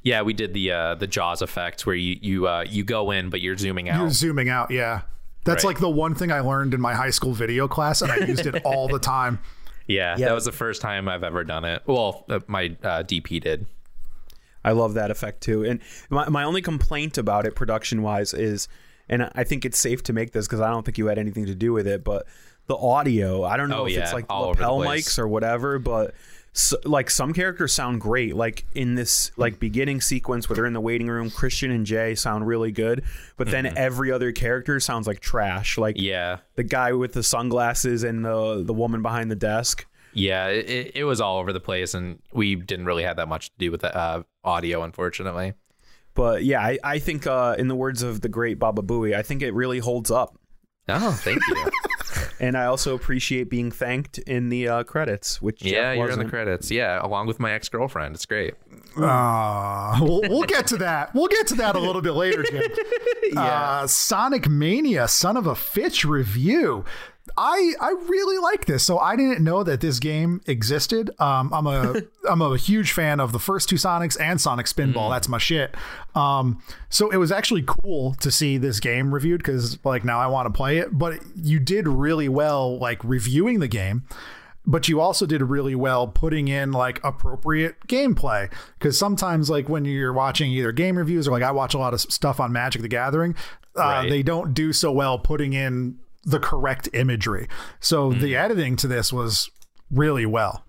Yeah, we did the uh, the Jaws effect where you you uh, you go in but you're zooming out. You're zooming out, yeah. That's Right. like the one thing I learned in my high school video class, and I used it all the time. yeah, Yeah. that was the first time I've ever done it. Well, uh, my uh, DP did. I love that effect too. And my, my only complaint about it production wise is, and I think it's safe to make this because I don't think you had anything to do with it, but the audio, I don't know Oh, if yeah, it's like all lapel mics or whatever, but s like some characters sound great. Like in this like beginning sequence where they're in the waiting room, Christian and Jay sound really good, but then every other character sounds like trash. Like Mm-hmm. Yeah. the guy with the sunglasses and the the woman behind the desk. Yeah, it, it, it was all over the place, and we didn't really have that much to do with the uh, audio, unfortunately. But yeah, I, I think uh, in the words of the great Baba Booey, I think it really holds up. Oh, thank you. And I also appreciate being thanked in the uh, credits, which yeah, Jeff you're in the credits. Yeah, along with my ex girlfriend. It's great. Uh, we'll, we'll get to that. We'll get to that a little bit later, Jim. uh, Sonic Mania, son of a Fitch review. I I really like this. So I didn't know that this game existed. Um, I'm a I'm a huge fan of the first two Sonics and Sonic Spinball. That's my shit. Um, so it was actually cool to see this game reviewed because like now I want to play it. But you did really well like reviewing the game but you also did really well putting in like appropriate gameplay because sometimes like when you're watching either game reviews or like i watch a lot of stuff on magic the gathering uh, Right. they don't do so well putting in the correct imagery so the editing to this was really well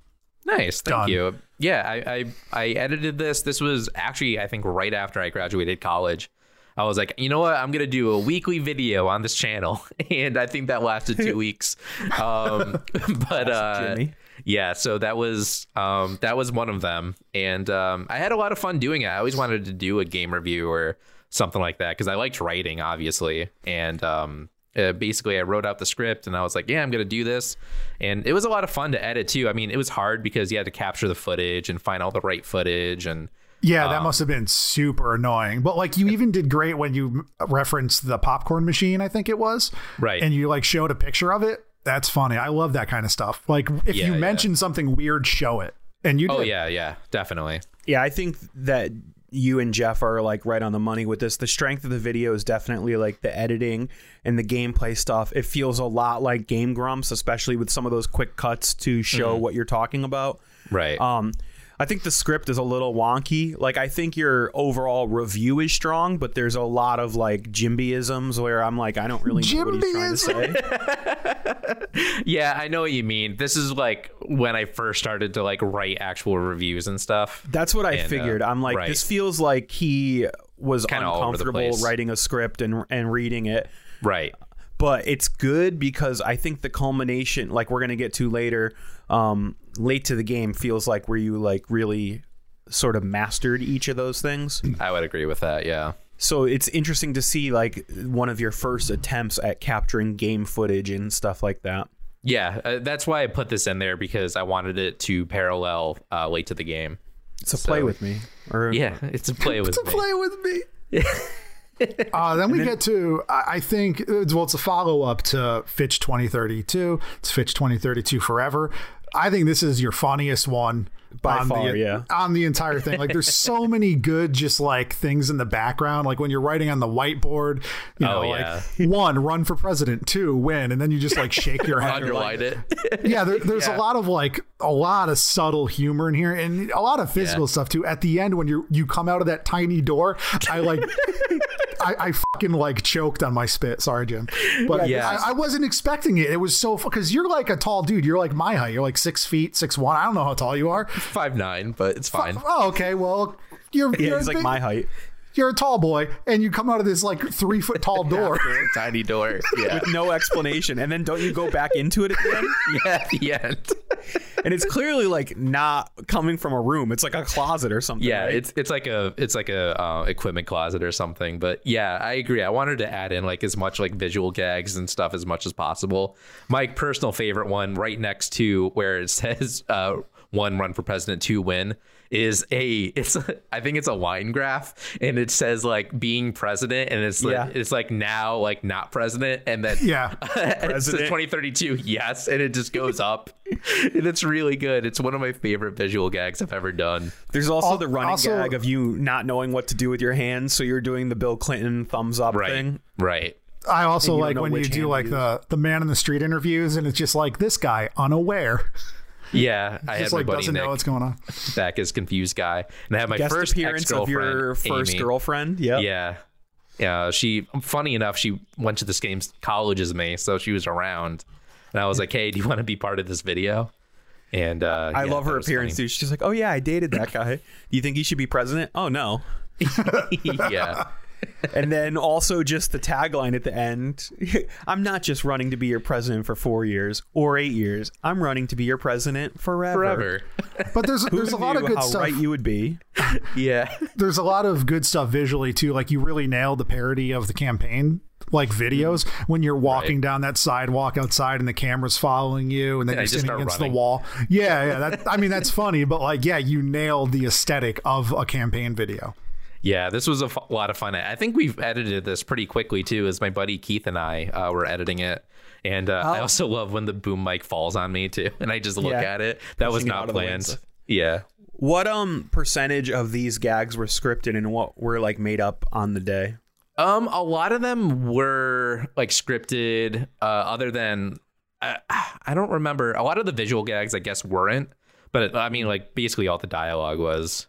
Nice, thank Done. you. Yeah, I, I I edited this. This was actually I think right after I graduated college. I was like, you know what? I'm gonna do a weekly video on this channel, and I think that lasted two weeks. Um, but uh, yeah, so that was um, that was one of them, and um, I had a lot of fun doing it. I always wanted to do a game review or something like that because I liked writing, obviously, and um, uh, basically I wrote out the script and I was like, yeah, I'm gonna do this, and it was a lot of fun to edit too. I mean, it was hard because you had to capture the footage and find all the right footage and. yeah that must have been super annoying but like you even did great when you referenced the popcorn machine i think it was Right. and you like showed a picture of it that's funny i love that kind of stuff like if Yeah, you yeah. mention something weird show it and you did. Oh yeah, yeah, definitely. Yeah, I think that you and Jeff are like right on the money with this. The strength of the video is definitely like the editing and the gameplay stuff. It feels a lot like Game Grumps, especially with some of those quick cuts to show what you're talking about. Right. Um, I think the script is a little wonky. Like I think your overall review is strong, but there's a lot of like Jimbyisms where I'm like, I don't really know what he's trying to say. yeah, I know what you mean. This is like when I first started to like write actual reviews and stuff. That's what I And, uh, figured. I'm like, right. this feels like he was Kinda all over the uncomfortable writing a script and and reading it. Right. but it's good because I think the culmination, like we're gonna get to later, um, late to the game, feels like where you like really sort of mastered each of those things. I would agree with that. Yeah. So it's interesting to see like one of your first attempts at capturing game footage and stuff like that. Yeah, uh, that's why I put this in there because I wanted it to parallel uh, late to the game. It's a play with me, or Yeah, it's a play with to me. play with me. uh, then we get to, I I think, well, it's a follow up to Fitch 2032. It's Fitch 2032 Forever. I think this is your funniest one By on far, the, yeah. on the entire thing. Like, there's so many good, just like things in the background. Like when you're writing on the whiteboard, you know, Oh, yeah. like one, run for president, two, win, and then you just like shake your head. You're like, it. yeah, there, there's a lot of like a lot of subtle humor in here and a lot of physical Yeah. stuff too. At the end, when you you come out of that tiny door, I like. I, I fucking like choked on my spit. Sorry, Jim, but Yeah. I, I wasn't expecting it. It was so because you're like a tall dude. You're like my height. You're like six feet, six one. I don't know how tall you are. Five nine, but it's fine. Oh, okay. Well, you're yeah, you're, he's a like my height You're a tall boy, and you come out of this like three foot tall door. Tiny door. Yeah. with no explanation, and then don't you go back into it at the end? yeah, at the end. And it's clearly like not coming from a room; it's like a closet or something. Yeah, right? it's it's like a it's like a uh, equipment closet or something. But yeah, I agree. I wanted to add in like as much like visual gags and stuff as much as possible. My personal favorite one, right next to where it says uh, "one run for president, two win," is a it's a, I think it's a line graph, and it says like being president, and it's like, Yeah. it's like now like not president, and then Yeah. it says 2032 yes, and it just goes up, and it's really good. It's one of my favorite visual gags I've ever done. There's also Al- the running also- gag of you not knowing what to do with your hands, so you're doing the Bill Clinton thumbs up Right. thing. Right. I also And you don't like when you do like the the man in the street interviews, and it's just like this guy unaware. Yeah, I had Just my like buddy doesn't Nick know what's going on. back as confused guy, and I had my Guest first appearance of your first Amy. girlfriend. Yep. Yeah. Yeah, she funny enough, she went to the same college as me, so she was around. And I was like, "Hey, do you want to be part of this video?" And uh I yeah, love her appearance funny. too. She's like, "Oh yeah, I dated that guy. Do you think he should be president?" Oh no. yeah. And then also just the tagline at the end. I'm not just running to be your president for 4 years or 8 years. I'm running to be your president forever. Forever. But there's there's a lot of good how stuff. right you would be. yeah. there's a lot of good stuff visually too. Like you really nailed the parody of the campaign like videos mm. when you're walking Right. down that sidewalk outside and the camera's following you and then Yeah, you're sitting against running. the wall. Yeah, yeah. That I mean that's funny, but like yeah, you nailed the aesthetic of a campaign video. Yeah, this was a f- lot of fun. I think we've edited this pretty quickly too, as my buddy Keith and I uh, were editing it. And uh, I Oh. also love when the boom mic falls on me too, and I just look Yeah. at it. That was Pushing it not of the way and planned. Yeah. What um percentage of these gags were scripted and what were like made up on the day? Um, a lot of them were like scripted. Uh, other than uh, I don't remember. A lot of the visual gags, I guess, weren't. But I mean, like basically all the dialogue was.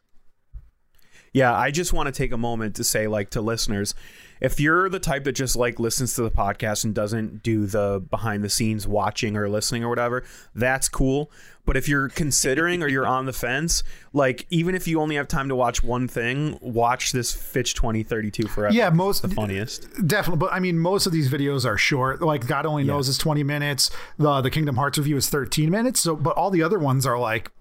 Yeah, I just want to take a moment to say, like, to listeners, if you're the type that just like listens to the podcast and doesn't do the behind the scenes watching or listening or whatever, that's cool. But if you're considering or you're on the fence, like, even if you only have time to watch one thing, watch this Fitch 2032 forever. Yeah, It's most- the funniest. Definitely, but I mean, most of these videos are short. Like God only knows is twenty minutes. The the Kingdom Hearts review is thirteen minutes. So, but all the other ones are like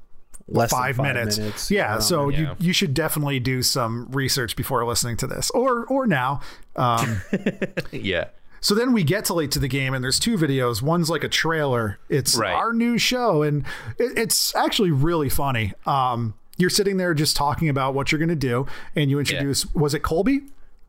Less than five, minutes. Yeah, around so there. you you should definitely do some research before listening to this, or or now. Um, Yeah. so then we get to late to the game, and there's two videos. One's like a trailer. It's Right. our new show, and it, it's actually really funny. Um, you're sitting there just talking about what you're going to do, and you introduce. Was it Colby?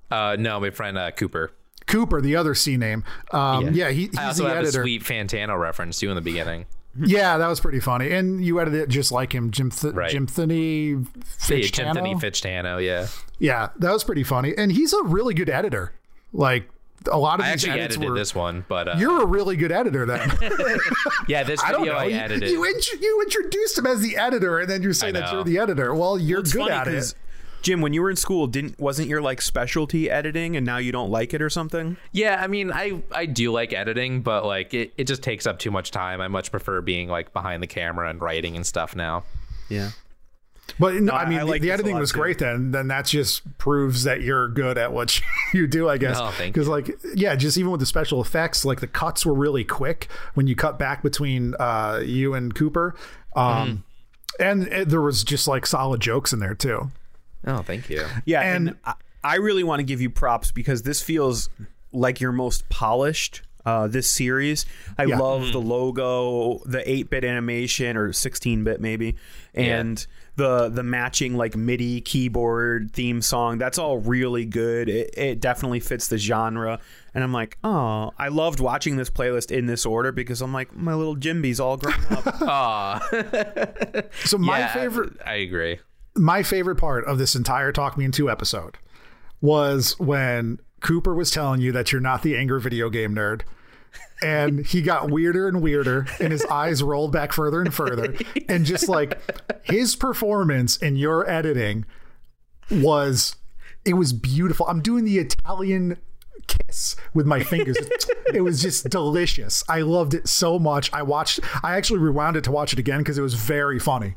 Uh, no, my friend uh, Cooper. Cooper, the other C name. Um, yeah. he, he's I also the have editor. a sweet Fantano reference too in the beginning. Yeah, that was pretty funny. And you edited it just like him, Jim Th- Right. Jim Thinny Yeah, Fitch Jim Thinny Fitchtano, yeah. Yeah, that was pretty funny. And he's a really good editor. Like a lot of I these actually edits edited were. this one, but uh, You're a really good editor then. yeah, this I don't know. I, You, edited. you, int- you introduced him as the editor, and then you're saying that you're the editor. Well, you're It's good at it. Jim, when you were in school, didn't wasn't your like specialty editing, and now you don't like it or something? Yeah, I mean, I I do like editing, but like it, it just takes up too much time. I much prefer being like behind the camera and writing and stuff now. Yeah. But no, I- I mean, I the- like the this editing was too. great. Then, then that just proves that you're good at what you do, I guess. Oh, thank Because, like, yeah, just even with the special effects, like the cuts were really quick when you cut back between uh, you and Cooper. Um, Mm-hmm. And it, there was just like solid jokes in there too. Oh, thank you. Yeah, And- and, I, I really want to give you props because this feels like your most polished. Uh, this series, I Yeah. love the logo, the eight-bit animation or sixteen-bit maybe, and the the matching like MIDI keyboard theme song. That's all really good. It, it definitely fits the genre, and I'm like, oh, I loved watching this playlist in this order because I'm like, my little Jimby's all grown up. Aw. So my Yeah, favorite, I agree. My favorite part of this entire Talk Me Into episode was when Cooper was telling you that you're not the angry video game nerd. And he got weirder and weirder, and his eyes rolled back further and further. And just like his performance in your editing was, it was beautiful. I'm doing the Italian kiss with my fingers. it was just delicious. I loved it so much. I watched, I actually rewound it to watch it again because it was very funny.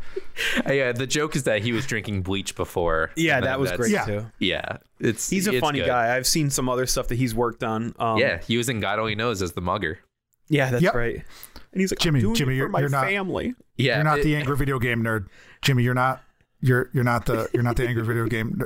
Uh, yeah, the joke is that he was drinking bleach before. yeah, that was great Yeah. too. Yeah, it's He's a it's funny good. guy. I've seen some other stuff that he's worked on. Um, Yeah, he was in God Only Knows as the mugger. Yeah, that's Yep. right. And he's like, Jimmy, I'm doing Jimmy, it you're- my you're not- family. Yeah, You're not it- the angry video game nerd, Jimmy. You're not. You're you're not the you're not the angry video game.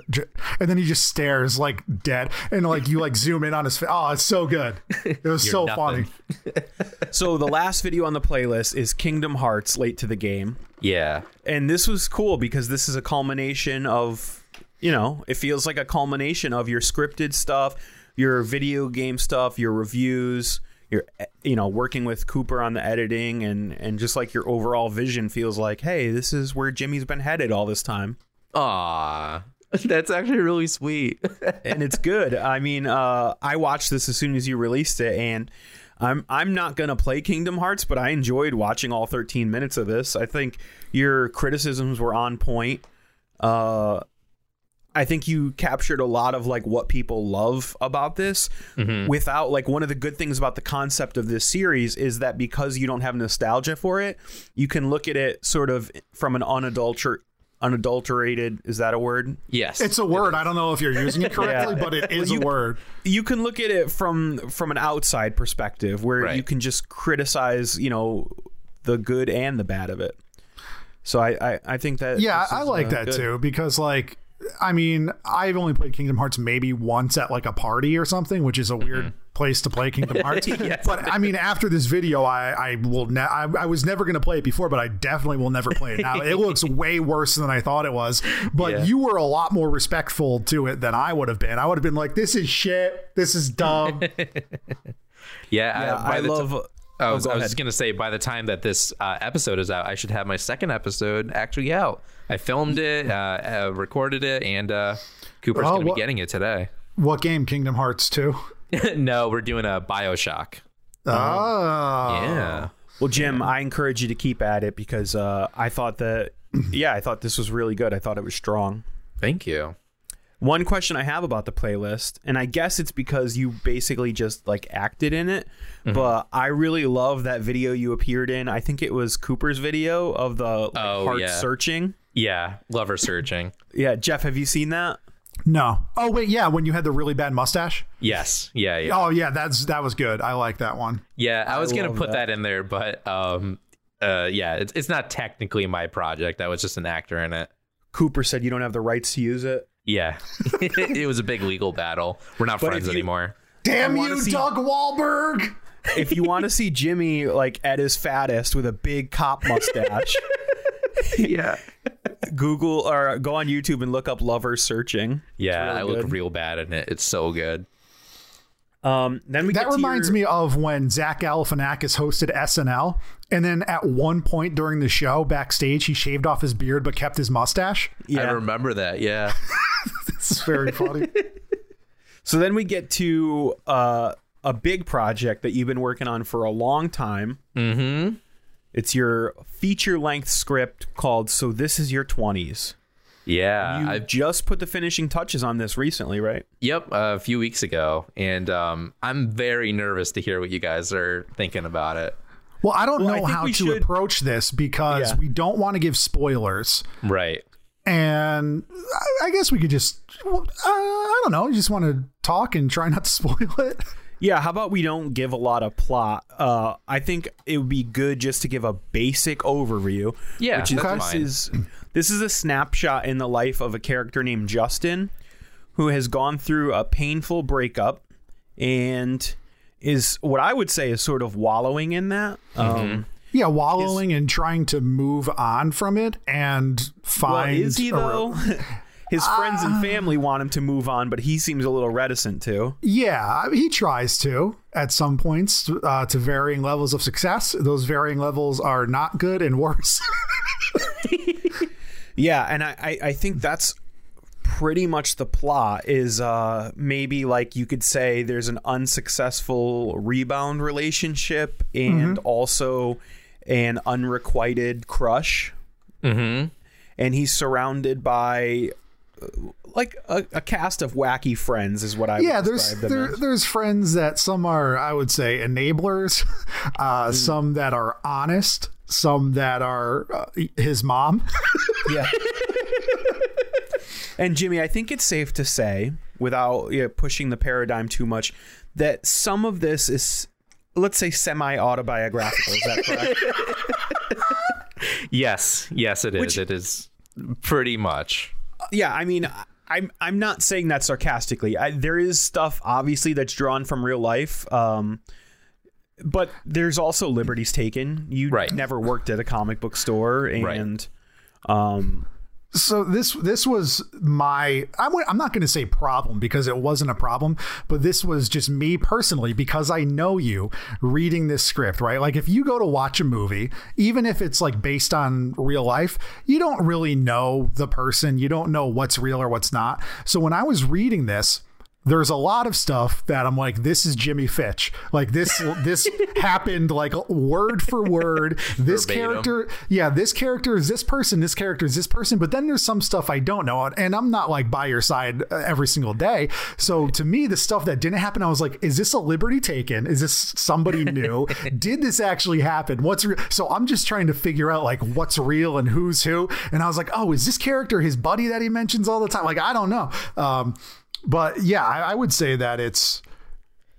And then he just stares like dead, and like you like zoom in on his face. Oh, it's so good. It was so You're funny. So the last video on the playlist is Kingdom Hearts Late to the Game. Yeah, And this was cool because this is a culmination of, you know, it feels like a culmination of your scripted stuff, your video game stuff, your reviews, your you know, working with Cooper on the editing and and just like your overall vision feels like, hey, this is where Jimmy's been headed all this time. Ah, that's actually really sweet. and it's good. I mean, uh, I watched this as soon as you released it, and I'm I'm not gonna play Kingdom Hearts, but I enjoyed watching all 13 minutes of this. I think your criticisms were on point. Uh, I think you captured a lot of like what people love about this without like one of the good things about the concept of this series is that because you don't have nostalgia for it, you can look at it sort of from an unadulter unadulterated is that a word? Yes. It's a word. I don't know if you're using it correctly, Yeah. but it is You- a word. you can look at it from from an outside perspective where Right. you can just criticize you know the good and the bad of it so i i, I think that Yeah, this I like uh, that good. too because like I mean, I've only played Kingdom Hearts maybe once at like a party or something, which is a weird mm-hmm. place to play Kingdom Hearts. But I mean, after this video, I I will ne- I, I was never going to play it before, but I definitely will never play it now. it looks way worse than I thought it was. But Yeah. you were a lot more respectful to it than I would have been. I would have been like, "This is shit. This is dumb." yeah. yeah, by i the ti- love I was, go I was just gonna say by the time that this uh, episode is out, I should have my second episode actually out. I filmed it, uh, uh, recorded it, and uh, Cooper's Oh, gonna what- be getting it today. what game? Kingdom Hearts 2? no, we're doing a Bioshock. Oh. Yeah. well jim i encourage you to keep at it because uh i thought that yeah i thought this was really good i thought it was strong Thank you. One question I have about the playlist, and I guess it's because you basically just like acted in it, Mm-hmm. but I really love that video you appeared in. I think it was Cooper's video of the like, Oh, heart yeah. searching. Yeah, lover searching. Yeah, Jeff, have you seen that? No. Oh wait, yeah, when you had the really bad mustache. Yes. Yeah. Yeah. Oh yeah, that's that was good. I like that one. Yeah, I was gonna put that. that. in there, but um, uh, yeah, it's it's not technically my project. I was just an actor in it. Cooper said you don't have the rights to use it. Yeah, it was a big legal battle. We're not But friends you- anymore. Damn you, see- Doug Wahlberg. If you want to see Jimmy like at his fattest with a big cop mustache, Yeah. Google or go on YouTube and look up lovers searching. Yeah, really I look real bad in it. It's so good. Um, then we That get reminds your- me of when Zach Galifianakis hosted SNL, and then at one point during the show, backstage, he shaved off his beard but kept his mustache. Yeah. I remember that. Yeah. It's very funny. So then we get to uh, a big project that you've been working on for a long time. mm-hmm. It's your feature length script called So This Is Your 20s. Yeah. You I just put the finishing touches on this recently, right? yep. a few weeks ago, and um, I'm very nervous to hear what you guys are thinking about it. Well, I don't Well, know think how to should- approach this because Yeah. we don't want to give spoilers. Right. And I- I guess we could just, well, uh, I don't know, you just want to talk and try not to spoil it. Yeah, how about we don't give a lot of plot? Uh, I think it would be good just to give a basic overview. Yeah, which is that's this is this is a snapshot in the life of a character named Justin, who has gone through a painful breakup and is what I would say is sort of wallowing in that. Mm-hmm. Um, Yeah, wallowing and trying to move on from it and well, find. is he a though? His friends and family want him to move on, but he seems a little reticent to. Yeah, he tries to at some points uh, to varying levels of success. Those varying levels are not good and worse. Yeah, and I, I, think that's pretty much the plot is uh maybe like you could say there's an unsuccessful rebound relationship and also an unrequited crush. Mm-hmm. And he's surrounded by uh, like a, a cast of wacky friends is what I yeah, would there's there, there's friends that some are I would say enablers, uh, some that are honest, some that are uh, his mom. Yeah. and Jimmy, I think it's safe to say, without you know, pushing the paradigm too much, that some of this is, let's say, semi autobiographical. Is that correct? Yes. Yes, it is. Which- it is pretty much. yeah, I mean, I'm I'm not saying that sarcastically. I, there is stuff obviously that's drawn from real life. Um, but there's also liberties taken. You Right. never worked at a comic book store, Right. and um, so this this was my I'm, I'm not going to say problem because it wasn't a problem but this was just me personally because i know you reading this script right like if you go to watch a movie even if it's like based on real life you don't really know the person you don't know what's real or what's not so when i was reading this there's a lot of stuff that I'm like, this is Jimmy Fitch. Like this, this happened like word for word. This Verbatim. character, yeah, this character is this person. This character is this person. But then there's some stuff I don't know, and I'm not like by your side uh, every single day. So to me, the stuff that didn't happen, I was like, is this a liberty taken? Is this somebody new? Did this actually happen? What's real? So I'm just trying to figure out like what's real and who's who. And I was like, oh, is this character his buddy that he mentions all the time? Like I don't know. Um, but yeah, I, I would say that it's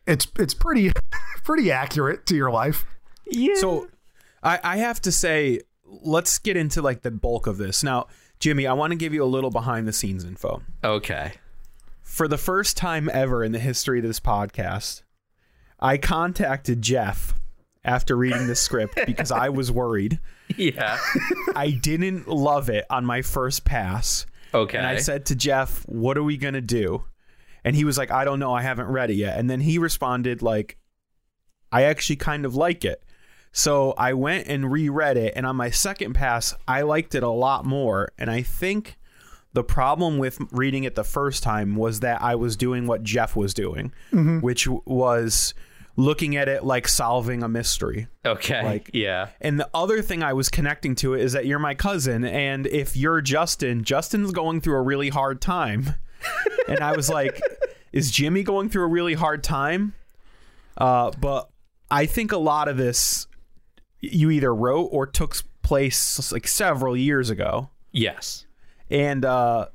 it's it's pretty pretty accurate to your life. Yeah. So I, I have to say, let's get into like the bulk of this. Now, Jimmy, I want to give you a little behind the scenes info. Okay. For the first time ever in the history of this podcast, I contacted Jeff after reading the script because I was worried. Yeah. I didn't love it on my first pass. Okay. And I said to Jeff, "What are we going to do?" And he was like, "I don't know, I haven't read it yet." And then he responded like, "I actually kind of like it." So I went and reread it, and on my second pass, I liked it a lot more. And I think the problem with reading it the first time was that I was doing what Jeff was doing, mm-hmm. which was looking at it like solving a mystery. okay. like- yeah. And the other thing I was connecting to it is that you're my cousin, and if you're Justin, Justin's going through a really hard time. And I was like, is Jimmy going through a really hard time? Uh, but I think a lot of this you either wrote or took place like several years ago. Yes. And uh,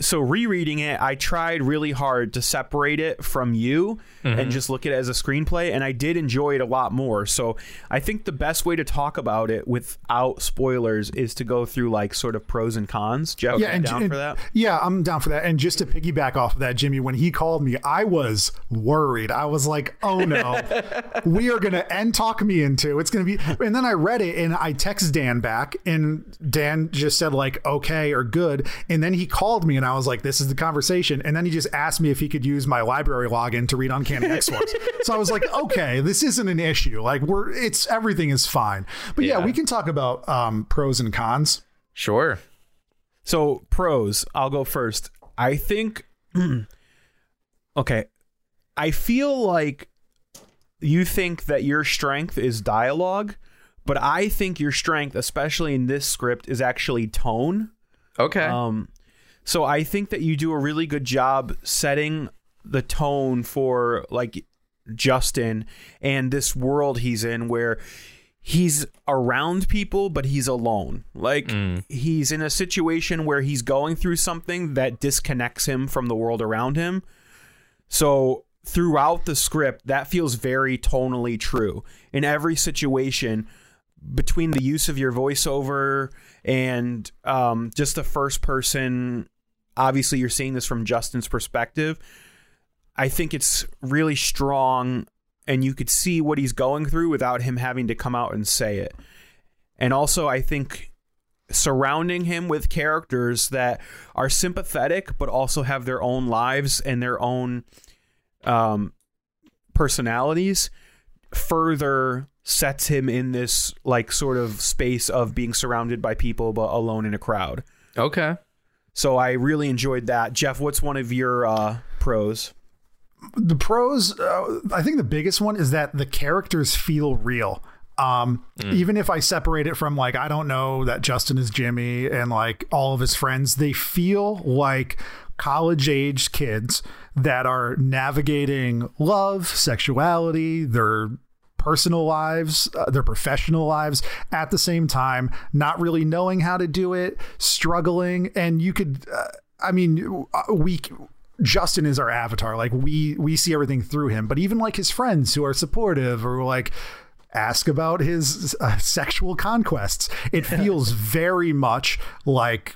so rereading it, I tried really hard to separate it from you and mm-hmm. just look at it as a screenplay, and I did enjoy it a lot more. So I think the best way to talk about it without spoilers is to go through like sort of pros and cons. Jeff, Yeah, and, down and- for that? Yeah, I'm down for that. And just to piggyback off of that, Jimmy, when he called me, I was worried. I was like, "Oh no, we are gonna end talk me into it's gonna be." And then I read it and I text Dan back, and Dan just said like, "Okay" or "Good," and then he called me and I was like, "This is the conversation." And then he just asked me if he could use my library login to read Uncanny X Force. so I was like, "Okay, this isn't an issue. Like we're it's everything is fine." But yeah, Yeah. we can talk about um, pros and cons. Sure. So pros, I'll go first. I think okay. I feel like you think that your strength is dialogue, but I think your strength, especially in this script, is actually tone. Okay. Um, so I think that you do a really good job setting the tone for like Justin and this world he's in where he's around people but he's alone. Like he's in a situation where he's going through something that disconnects him from the world around him. So throughout the script, that feels very tonally true. In every situation, between the use of your voiceover and um, just the first person, obviously you're seeing this from Justin's perspective. I think it's really strong, and you could see what he's going through without him having to come out and say it. And also, I think surrounding him with characters that are sympathetic but also have their own lives and their own um, personalities further sets him in this like sort of space of being surrounded by people but alone in a crowd. okay. So I really enjoyed that. Jeff, what's one of your uh, pros? the pros uh, i think the biggest one is that the characters feel real um even if i separate it from like i don't know that justin is jimmy and like all of his friends they feel like college age kids that are navigating love sexuality their personal lives, uh, their professional lives at the same time, not really knowing how to do it, struggling, and you could, uh, I mean, uh, we. Justin is our avatar. Like we we see everything through him, but even like his friends who are supportive or like ask about his uh, sexual conquests, it feels very much like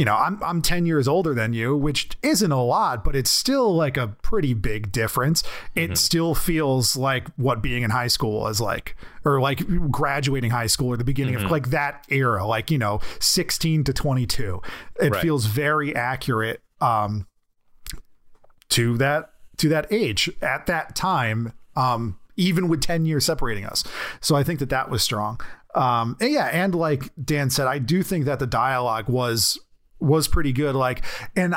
you know, I'm I'm 10 years older than you, which isn't a lot, but it's still like a pretty big difference. It still feels like what being in high school is like or like graduating high school or the beginning of like that era, like, you know, 16 to 22. It Right. feels very accurate um to that to that age at that time um even with 10 years separating us so i think that that was strong um and yeah and like dan said i do think that the dialogue was was pretty good like and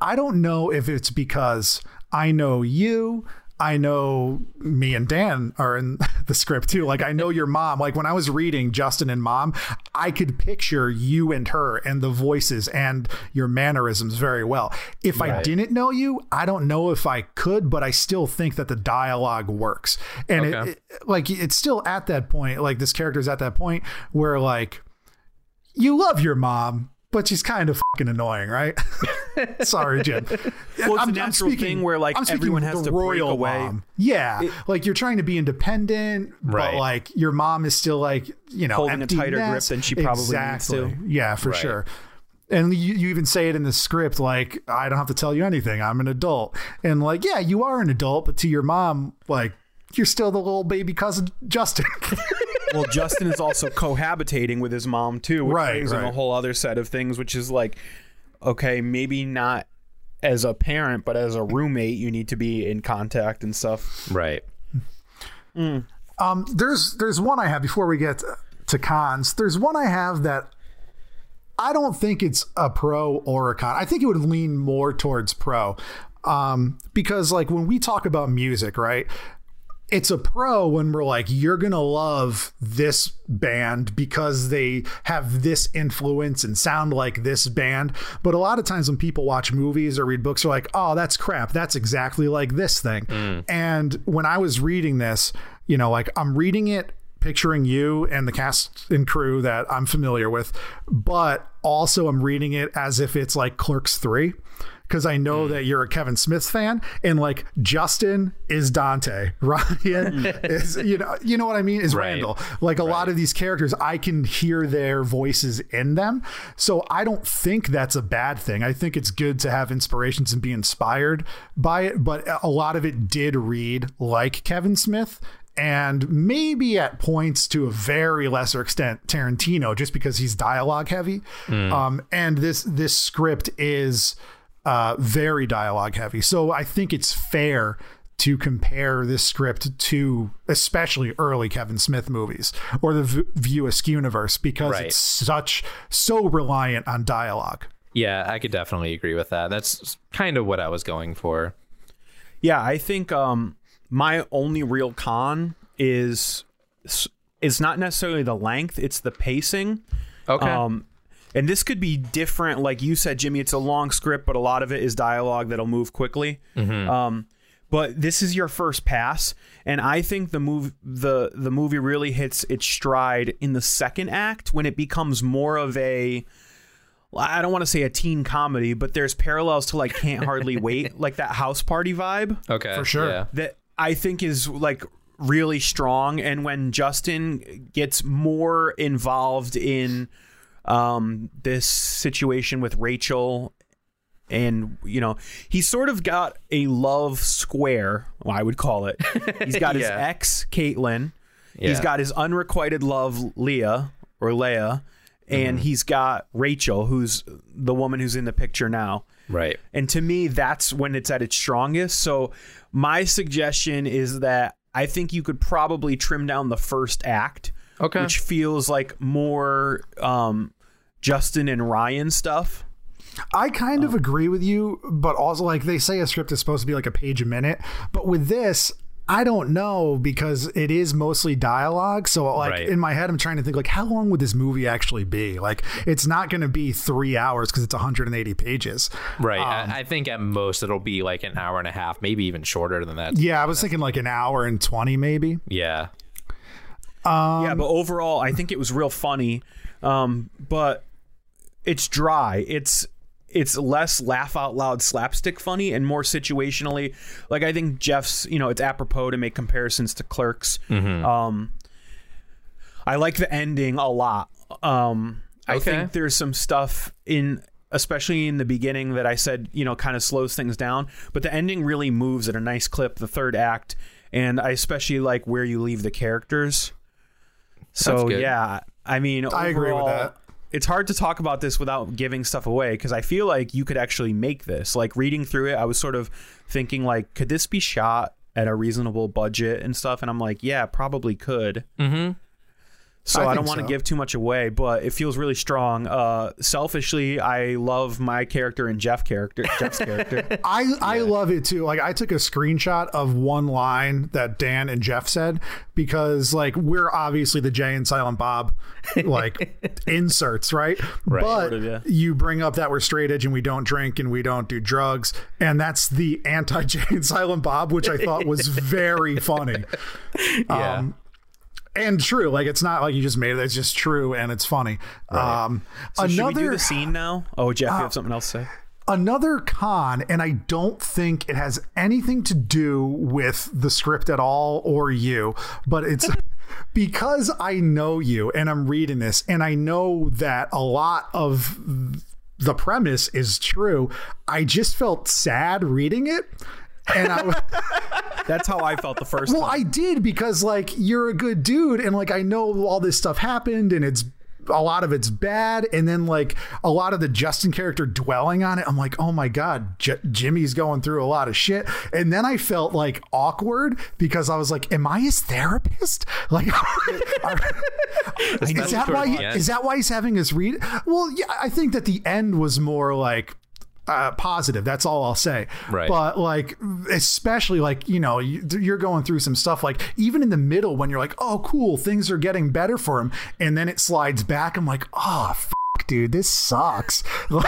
I don't know if it's because I know you. I know me and Dan are in the script too. Like I know your mom. Like when I was reading Justin and Mom, I could picture you and her and the voices and your mannerisms very well. If I didn't know you, I don't know if I could, but I still think that the dialogue works. And it- it, like it's still at that point, like this character's at that point where like you love your mom, but she's kind of fucking annoying, right? Sorry, Jim. Well, it's a natural thing where, like, I'm speaking everyone has to break royal away. mom. Yeah, like you're trying to be independent, Right. but like your mom is still like you know Holding a tighter grip than she probably needs to. Yeah, for Right. sure. And you, you even say it in the script, like, I don't have to tell you anything. I'm an adult. And like, yeah, you are an adult, but to your mom, like, you're still the little baby cousin Justin. well, Justin is also cohabitating with his mom too, which Right, brings in a whole other set of things, which is like, okay, maybe not as a parent, but as a roommate, you need to be in contact and stuff. Right. Um, there's there's one I have before we get to cons. There's one I have that I don't think it's a pro or a con. I think it would lean more towards pro, um, because like when we talk about music, right? It's a pro when we're like, you're gonna love this band because they have this influence and sound like this band. But a lot of times when people watch movies or read books, they're like, oh, that's crap. That's exactly like this thing. Mm. And when I was reading this, you know, like I'm reading it picturing you and the cast and crew that I'm familiar with, but also I'm reading it as if it's like Clerks 3 because I know mm. that you're a Kevin Smith fan and like Justin is Dante, Ryan mm. is you know you know what I mean is Right. Randall. Like a lot of these characters I can hear their voices in them. So I don't think that's a bad thing. I think it's good to have inspirations and be inspired by it, but a lot of it did read like Kevin Smith and maybe at points to a very lesser extent Tarantino just because he's dialogue heavy. Mm. Um, and this this script is uh, very dialogue heavy. So I think it's fair to compare this script to especially early Kevin Smith movies or the v- View Askew universe because Right. it's such so reliant on dialogue. Yeah, I could definitely agree with that. That's kind of what I was going for. Yeah, I think um, my only real con is is not necessarily the length; it's the pacing. Okay. Um, and this could be different, like you said, Jimmy. It's a long script, but a lot of it is dialogue that'll move quickly. Um, but this is your first pass, and I think the move the the movie really hits its stride in the second act when it becomes more of a I don't want to say a teen comedy, but there's parallels to like Can't Hardly Wait, like that house party vibe okay. for sure. Yeah. that I think is like really strong. And when Justin gets more involved in um, this situation with Rachel, and you know, he's sort of got a love square, well, I would call it. He's got his ex, Caitlin. He's got his unrequited love, Leah or Leia. And he's got Rachel, who's the woman who's in the picture now. Right. And to me, that's when it's at its strongest. So my suggestion is that I think you could probably trim down the first act, Okay. which feels like more um, Justin and Ryan stuff. I kind of agree with you, but also like they say a script is supposed to be like a page a minute, but with this, I don't know because it is mostly dialogue. So like Right. in my head, I'm trying to think like how long would this movie actually be? Like it's not going to be three hours because it's 180 pages. Right. Um, I, I think at most it'll be like an hour and a half, maybe even shorter than that. Yeah, I was thinking like an hour and 20 maybe. Yeah. yeah, but overall, I think it was real funny. Um, but it's dry. It's it's less laugh out loud slapstick funny and more situationally. Like I think Jeff's, you know, it's apropos to make comparisons to Clerks. Um, I like the ending a lot. Um, I think there's some stuff in especially in the beginning that I said, you know, kind of slows things down, but the ending really moves at a nice clip, the third act, and I especially like where you leave the characters. So yeah, I mean, I agree with that. It's hard to talk about this without giving stuff away because I feel like you could actually make this. Like reading through it, I was sort of thinking like, could this be shot at a reasonable budget and stuff? And I'm like, yeah, probably could. Mm-hmm. So I I, don't want to so. give too much away, but it feels really strong. Uh, selfishly, I love my character and Jeff character, Jeff's character. I I love it too. Like I took a screenshot of one line that Dan and Jeff said because like we're obviously the Jay and Silent Bob like inserts, right? Right. But of, yeah. you bring up that we're straight edge and we don't drink and we don't do drugs, and that's the anti Jay and Silent Bob, which I thought was very funny. Yeah. Um, and true, like it's not like you just made it; it's just true and it's funny. Um, So should we do another the scene now? Oh, Jeff, you have something else to say? another con, and I don't think it has anything to do with the script at all or you, but it's because I know you and I'm reading this, and I know that a lot of the premise is true. I just felt sad reading it. And I That's how I felt the first well, time. I did because like you're a good dude, and like I know all this stuff happened, and it's a lot of it's bad, and then like a lot of the Justin character dwelling on it. I'm like, oh my god, J- Jimmy's going through a lot of shit, and then I felt like awkward because I was like, am I his therapist? Like, is that why? He, is that why he's having us read? Well, yeah, I think that the end was more like uh, positive. That's all I'll say. Right. But like, especially like you know, you, you're going through some stuff. Like even in the middle, when you're like, oh, cool, things are getting better for him, and then it slides back. I'm like, oh, f- dude, this sucks. Like,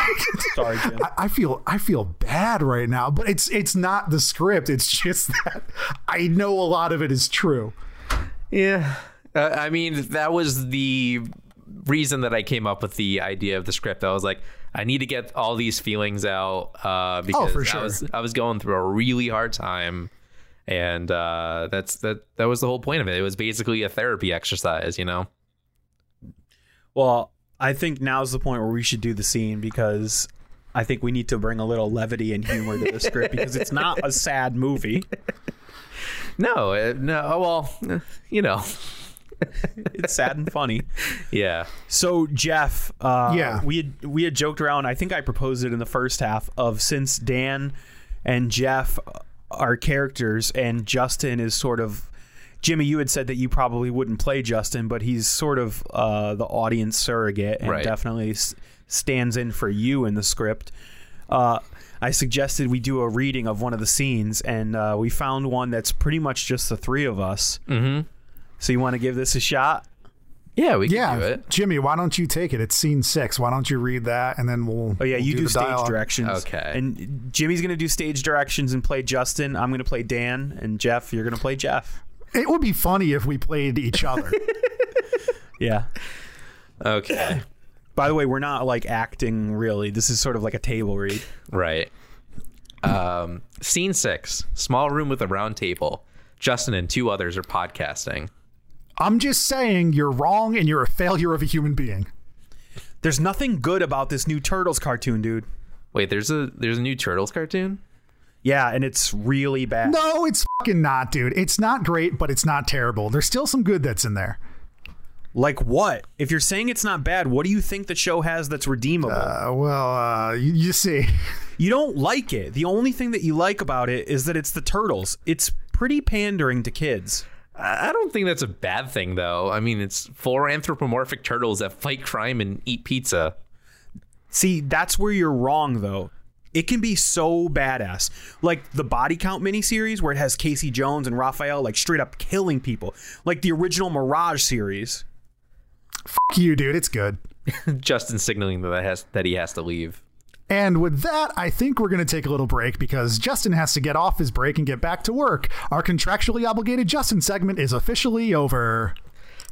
Sorry, Jim. I, I feel I feel bad right now. But it's it's not the script. It's just that I know a lot of it is true. Yeah. Uh, I mean, that was the reason that I came up with the idea of the script. I was like, I need to get all these feelings out uh, because for sure. I was I was going through a really hard time, and uh, that's that that was the whole point of it. It was basically a therapy exercise, you know. Well, I think now's the point where we should do the scene because I think we need to bring a little levity and humor to the script because it's not a sad movie. No, no. oh, Well, you know, It's sad and funny. yeah. So Jeff, uh, Yeah. we had we had joked around. I think I proposed it in the first half of since Dan and Jeff are characters and Justin is sort of Jimmy. You had said that you probably wouldn't play Justin, but he's sort of uh, the audience surrogate and Right. definitely s- stands in for you in the script. Uh, I suggested we do a reading of one of the scenes, and uh, we found one that's pretty much just the three of us. Mm-hmm. So you want to give this a shot? Yeah, we can do Yeah, it. Jimmy, why don't you take it? It's scene six. Why don't you read that and then we'll. Oh yeah, we'll you do, the stage dialogue. directions. Okay. And Jimmy's gonna do stage directions and play Justin. I'm gonna play Dan, and Jeff, you're gonna play Jeff. It would be funny if we played each other. Yeah. Okay. By the way, we're not like acting really. This is sort of like a table read. Right. Um, scene six: small room with a round table. Justin and two others are podcasting. I'm just saying you're wrong and you're a failure of a human being. There's nothing good about this new Turtles cartoon, dude. Wait, there's a there's a new Turtles cartoon. Yeah, and it's really bad. No, it's fucking not, dude. It's not great, but it's not terrible. There's still some good that's in there. Like what? If you're saying it's not bad, what do you think the show has that's redeemable? Uh, well, uh, you, you see. you don't like it. The only thing that you like about it is that it's the Turtles. It's pretty pandering to kids. I I don't think that's a bad thing, though. I mean, it's four anthropomorphic turtles that fight crime and eat pizza. See, that's where you're wrong, though. It can be so badass. Like the Body Count miniseries, where it has Casey Jones and Raphael, like straight up killing people. Like the original Mirage series. Fuck you, dude. It's good. Justin signaling that has that he has to leave. And with that, I think we're going to take a little break because Justin has to get off his break and get back to work. Our contractually obligated Justin segment is officially over.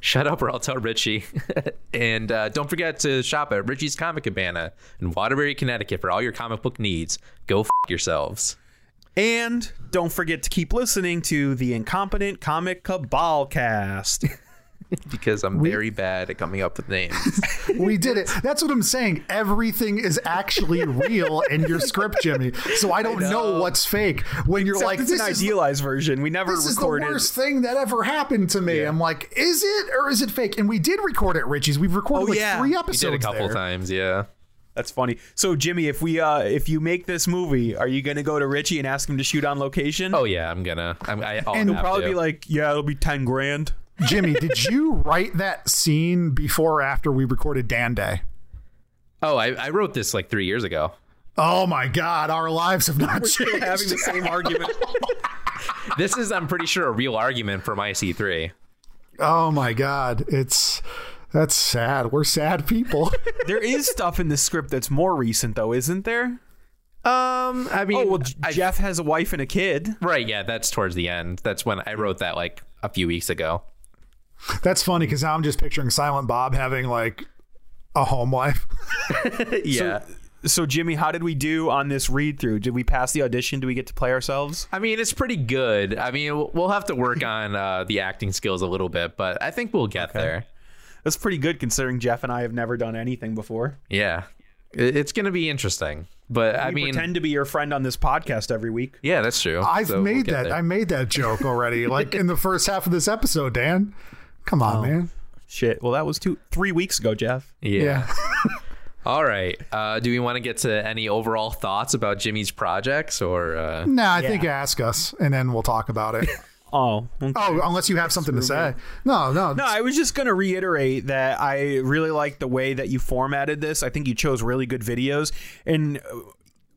Shut up, or I'll tell Richie. and uh, don't forget to shop at Richie's Comic Cabana in Waterbury, Connecticut for all your comic book needs. Go f- yourselves. And don't forget to keep listening to the Incompetent Comic Cabal cast. Because I'm very bad at coming up with names. We did it. That's what I'm saying. Everything is actually real in your script, Jimmy. So I don't know. what's fake when you're Except like, it's this an is idealized version. We never this is the recorded. worst thing that ever happened to me. I'm like, is it or is it fake? And we did record it, Richie's. We've recorded Oh, like yeah. three We We episodes. did a couple there. times, yeah. That's funny. So Jimmy, if we uh if you make this movie, are you gonna go to Richie and ask him to shoot on location? Oh yeah, I'm gonna. I'm, I, I'll And He'll probably to. be like, yeah, it'll be ten grand. Jimmy, did you write that scene before or after we recorded Dan Day? Oh, I, I wrote this like three years ago. Oh my God, our lives have not Still changed. having the same argument. This is, I'm pretty sure, a real argument from IC3. Oh my God, it's that's sad. We're sad people. There is stuff in the script that's more recent, though, isn't there? Um, I mean, Oh well, I- Jeff has a wife and a kid. right? Yeah, that's towards the end. That's when I wrote that like a few weeks ago. That's funny because now I'm just picturing Silent Bob having like a home life. yeah. So Jimmy, how did we do on this read through? Did we pass the audition? Do we get to play ourselves? I mean, it's pretty good. I mean, we'll- we'll have to work on uh, the acting skills a little bit, but I think we'll get there. That's pretty good considering Jeff and I have never done anything before. Yeah, it's gonna be interesting. But I We mean, pretend to be your friend on this podcast every week. yeah, that's true. I've So we'll made that. there. I made that joke already, like in the first half of this episode. Dan, come on, man. Shit. Well, that was two, three weeks ago, Jeff. yeah. Yeah. All right. Uh, do we want to get to any overall thoughts about Jimmy's projects, or uh, no, I think ask us, and then we'll talk about it. Oh. okay. Oh, unless you have something to say. No, no, No, I was just going to reiterate that I really like the way that you formatted this. I think you chose really good videos and uh,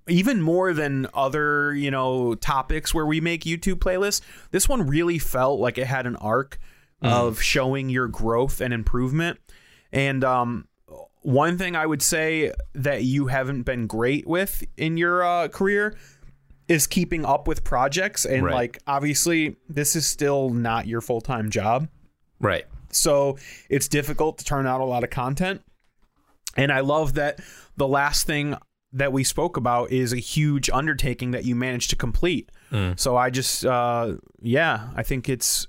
even more than other, you know, topics where we make YouTube playlists, this one really felt like it had an arc of showing your growth and improvement. And um one thing I would say that you haven't been great with in your uh, career is keeping up with projects and Right. like obviously this is still not your full-time job right? so it's difficult to turn out a lot of content. And I love that the last thing that we spoke about is a huge undertaking that you managed to complete. So I just, uh, yeah, I think it's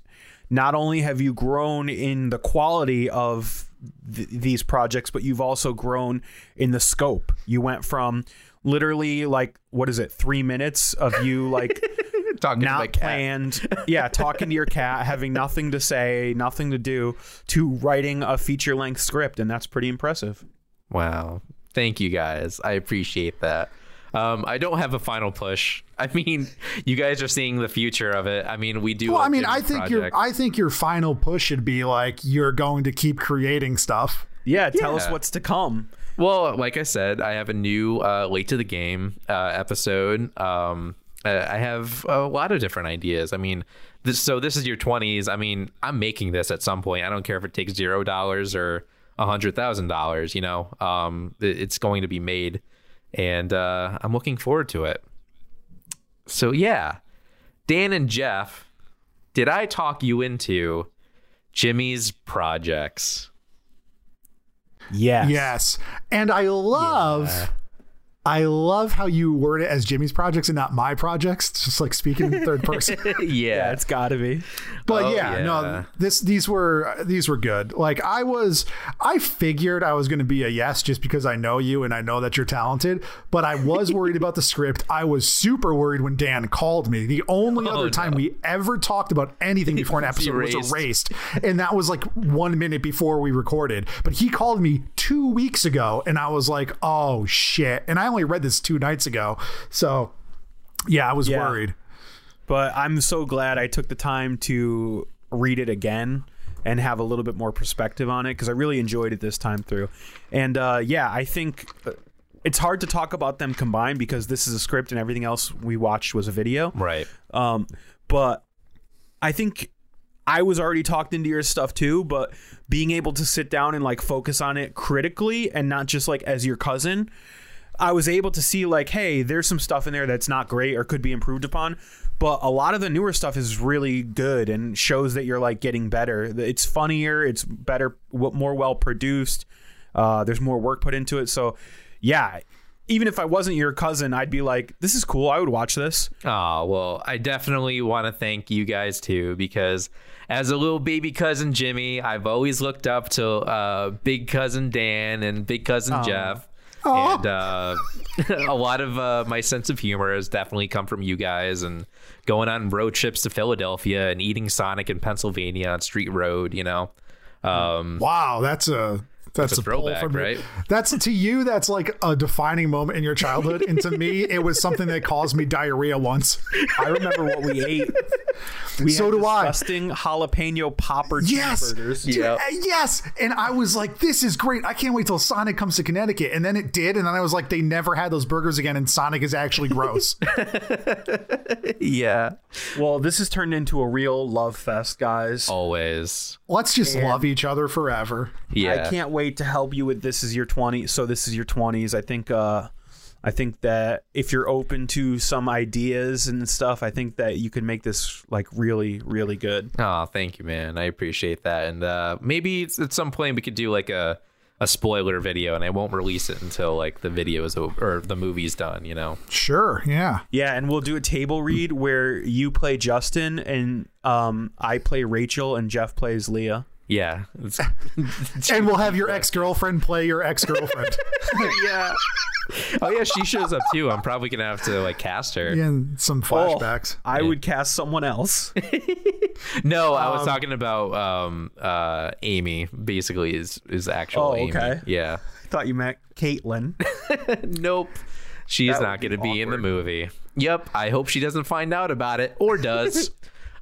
not only have you grown in the quality of th- these projects, but you've also grown in the scope. You went from literally like, what is it, three minutes of you like Talking to my not cat. planned. yeah, talking to your cat, having nothing to say, nothing to do, to writing a feature length script, and that's pretty impressive. Wow. Thank you guys. I appreciate that. Um, I don't have a final push. I mean, you guys are seeing the future of it. I mean, we do. Well, I mean, I think your. I think your final push should be like you're going to keep creating stuff. Yeah, tell us what's to come. Well, like I said, I have a new uh, late to the game uh, episode. Um, uh, I have a lot of different ideas. I mean, this, so this is your twenties. I mean, I'm making this at some point. I don't care if it takes zero dollars or a hundred thousand dollars. You know, um, it- it's going to be made, and uh, I'm looking forward to it. So yeah, Dan and Jeff, did I talk you into Jimmy's projects? Yes. Yes, and I love. I love how you word it as Jimmy's projects and not my projects. It's just like speaking in third person. yeah, Yeah, it's got to be. But Oh, yeah, yeah. no, this these were these were good. Like I was, I figured I was going to be a yes just because I know you and I know that you're talented. But I was worried about the script. I was super worried when Dan called me. The only oh, other time we ever talked about anything before an episode was erased. erased, and that was like one minute before we recorded. But he called me two weeks ago, and I was like, oh shit! And I only read this two nights ago, so yeah, I was Yeah. worried. But I'm so glad I took the time to read it again and have a little bit more perspective on it because I really enjoyed it this time through. And uh, yeah, I think uh, it's hard to talk about them combined because this is a script and everything else we watched was a video. right. Um, but I think I was already talked into your stuff too, but being able to sit down and like focus on it critically and not just like as your cousin, I was able to see like, hey, there's some stuff in there that's not great or could be improved upon. But a lot of the newer stuff is really good and shows that you're like getting better. It's funnier, it's better, more well produced. Uh, there's more work put into it. So, yeah, even if I wasn't your cousin, I'd be like, this is cool. I would watch this. Oh, well, I definitely want to thank you guys too because as a little baby cousin Jimmy, I've always looked up to uh, big cousin Dan and big cousin Jeff. And uh, a lot of uh, my sense of humor has definitely come from you guys and going on road trips to Philadelphia and eating Sonic in Pennsylvania on Street Road, you know. Um, Wow, that's a That's It's a a pull throwback, from your- right? That's to you. That's like a defining moment in your childhood, and to me, it was something that caused me diarrhea once. I remember what we ate. We So had do I. disgusting jalapeno popper Yes, cheeseburgers. Dude, Yep. uh, yes. And I was like, "This is great! I can't wait till Sonic comes to Connecticut." And then it did, and then I was like, "They never had those burgers again." And Sonic is actually gross. Yeah. Well, this has turned into a real love fest, guys. Always. Let's just love each other forever. Yeah. I can't wait to help you with this is your 20 so this is your 20s. I think uh I think that if you're open to some ideas and stuff, I think that you can make this like really really good. Oh, thank you, man. I appreciate that. And uh, maybe it's, at some point we could do like a a spoiler video, and I won't release it until like the video is over or the movie's done. You know. Sure, yeah. Yeah, and we'll do a table read where you play Justin and um I play Rachel and Jeff plays Leah. Yeah. And we'll have your ex girlfriend play your ex girlfriend. yeah. Oh yeah, she shows up too. I'm probably gonna have to like cast her. and some Oh, flashbacks. I would cast someone else. No, I was talking about um uh Amy. Basically, is is actual Oh, Amy. okay. Yeah. I thought you meant Caitlin. Nope. She's That not going to be in the movie. Yep. I hope she doesn't find out about it or does.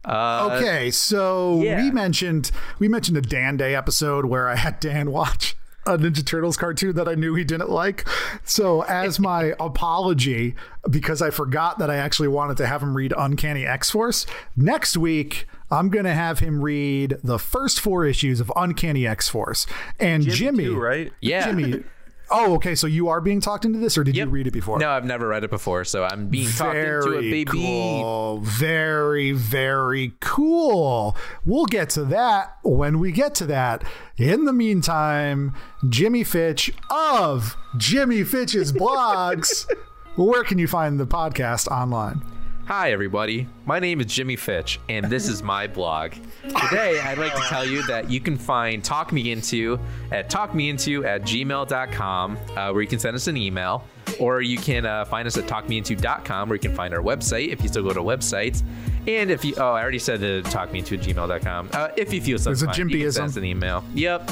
Uh, Okay, so yeah. we mentioned we mentioned a Dan Day episode where I had Dan watch a Ninja Turtles cartoon that I knew he didn't like. So as my apology, because I forgot that I actually wanted to have him read Uncanny X Force, next week I'm gonna have him read the first four issues of Uncanny X Force. And Jimmy, too, right? Yeah. Jimmy. Oh, okay. So you are being talked into this, or did Yep. you read it before? No, I've never read it before, so I'm being talked into it, baby. Cool. Very, very cool. We'll get to that when we get to that. In the meantime, Jimmy Fitch of Jimmy Fitch's blogs. Where can you find the podcast online? Hi, everybody. My name is Jimmy Fitch, and this is my blog. Today, I'd like to tell you that you can find Talk Me Into at talkmeinto at gmail.com, uh, where you can send us an email, or you can uh, find us at talkmeinto.com, where you can find our website if you still go to websites. And if you, oh, I already said the talkmeinto at gmail.com. Uh, if you feel so There's a can send us an email. Yep.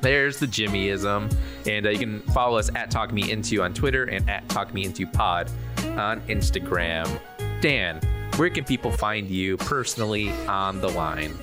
There's the Jimmyism. And uh, you can follow us at Talk Me Into on Twitter and at Talk Me Into Pod on Instagram. Dan, where can people find you personally on the line?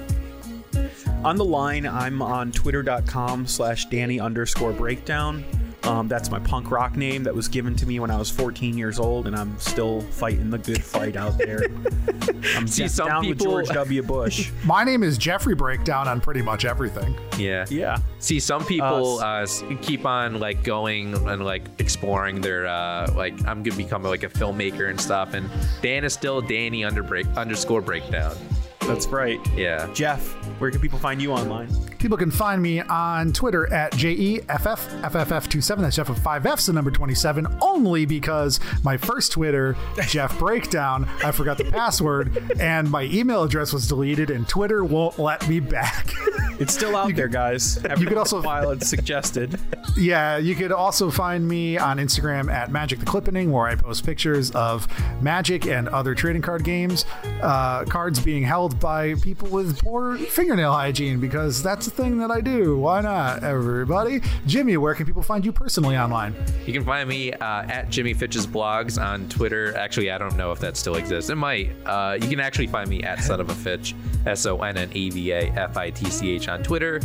On the line, I'm on twitter.com slash Danny underscore breakdown. Um, that's my punk rock name that was given to me when I was 14 years old, and I'm still fighting the good fight out there. I'm See, d- some down with George W. Bush. My name is Jeffrey Breakdown on pretty much everything. Yeah. yeah. See, some people Uh, uh, keep on like going and like exploring their uh, like I'm gonna become like a filmmaker and stuff. And Dan is still Danny under break underscore breakdown. That's right. Yeah. Jeff, where can people find you online? People can find me on Twitter at E JEFFFFF27. That's Jeff with five F's, the number 27, only because my first Twitter, Jeff Breakdown, I forgot the password, and my email address was deleted, and Twitter won't let me back. It's still out there, guys. Every could also- while it suggested. yeah, you could also find me on Instagram at Magic the Clippening, where I post pictures of Magic and other trading card games, uh, cards being held by people with poor fingernail hygiene, because that's a thing that I do. Why not, everybody? Jimmy, where can people find you personally online? You can find me uh, at Jimmy Fitch's blogs on Twitter. Actually, I don't know if that still exists. It might. Uh, you can actually find me at Son of a Fitch, S O N N A V A F I T C H on Twitter,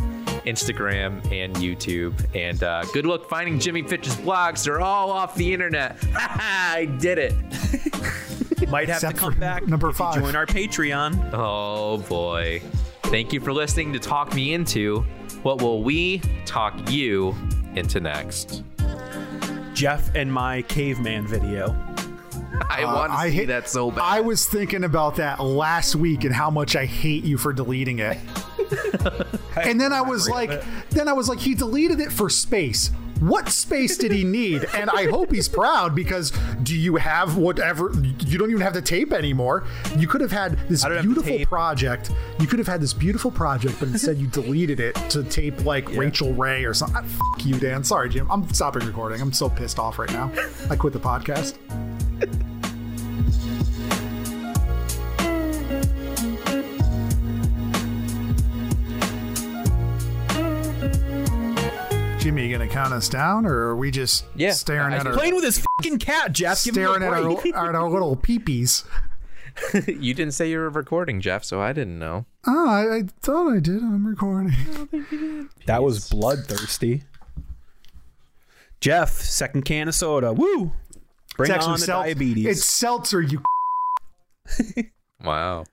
Instagram, and YouTube. And uh, good luck finding Jimmy Fitch's blogs. They're all off the internet. I did it. Might have Except to come back number if you five. join our Patreon. Oh boy. Thank you for listening to Talk Me Into. What will we talk you into next? Jeff and my caveman video. I want to Uh, I see hate- that so bad. I was thinking about that last week and how much I hate you for deleting it. and then I was like, then I was like, he deleted it for space. What space did he need? And I hope he's proud because do you have whatever? You don't even have the tape anymore. You could have had this I don't have the beautiful project. You could have had this beautiful project, but instead you deleted it to tape like Rachael Ray or something. Ah, Fuck you, Dan. Sorry, Jim. I'm stopping recording. I'm so pissed off right now. I quit the podcast. Jimmy gonna count us down, or are we just Yeah, staring I- at I- our Playing with his fucking cat, Jeff. Staring at our, break. at our little peepees? you didn't say you were recording, Jeff, so I didn't know. Oh, I, I thought I did. I'm recording. I don't think you did. That was bloodthirsty. Jeff, second can of soda. Woo! Bring It's actually on the sel- diabetes. It's seltzer, you. Wow.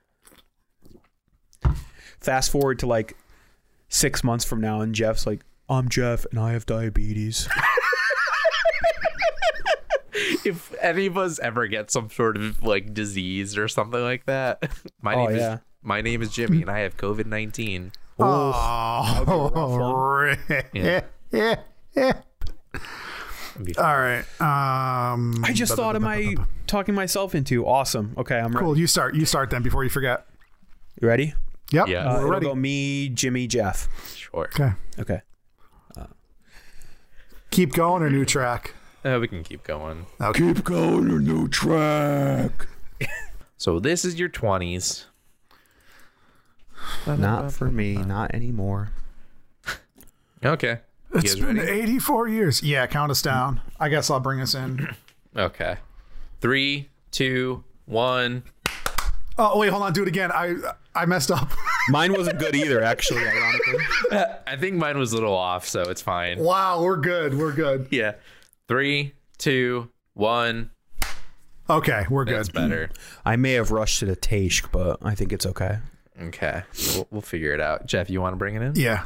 Fast forward to like six months from now, and Jeff's like, "I'm Jeff, and I have diabetes." If any of us ever get some sort of like disease or something like that, my Oh, name yeah. is my name is Jimmy and I have COVID nineteen. Oh, Yeah. yeah. All right. Um, I just thought, am I talking myself into? Awesome. Okay, I'm ready. cool? You start. You start then before you forget. You ready? Yep. Yeah. Uh, we're ready. go me, Jimmy, Jeff. Sure. Okay. Okay. Keep going or new track. Uh, we can keep going. Okay. Keep going a new track. So this is your twenties. Not for me, not anymore. Okay. You It's guys been ready? 84 years. Yeah, count us down. I guess I'll bring us in. Okay. Three, two, one. Oh wait, hold on. Do it again. I I messed up. Mine wasn't good either, actually. Ironically. I think mine was a little off, so it's fine. wow, we're good. We're good. Yeah. Three, two, one. Okay, we're good. That's better. I may have rushed to the Tashk, but I think it's okay. Okay. We'll, we'll figure it out. Jeff, you want to bring it in? Yeah.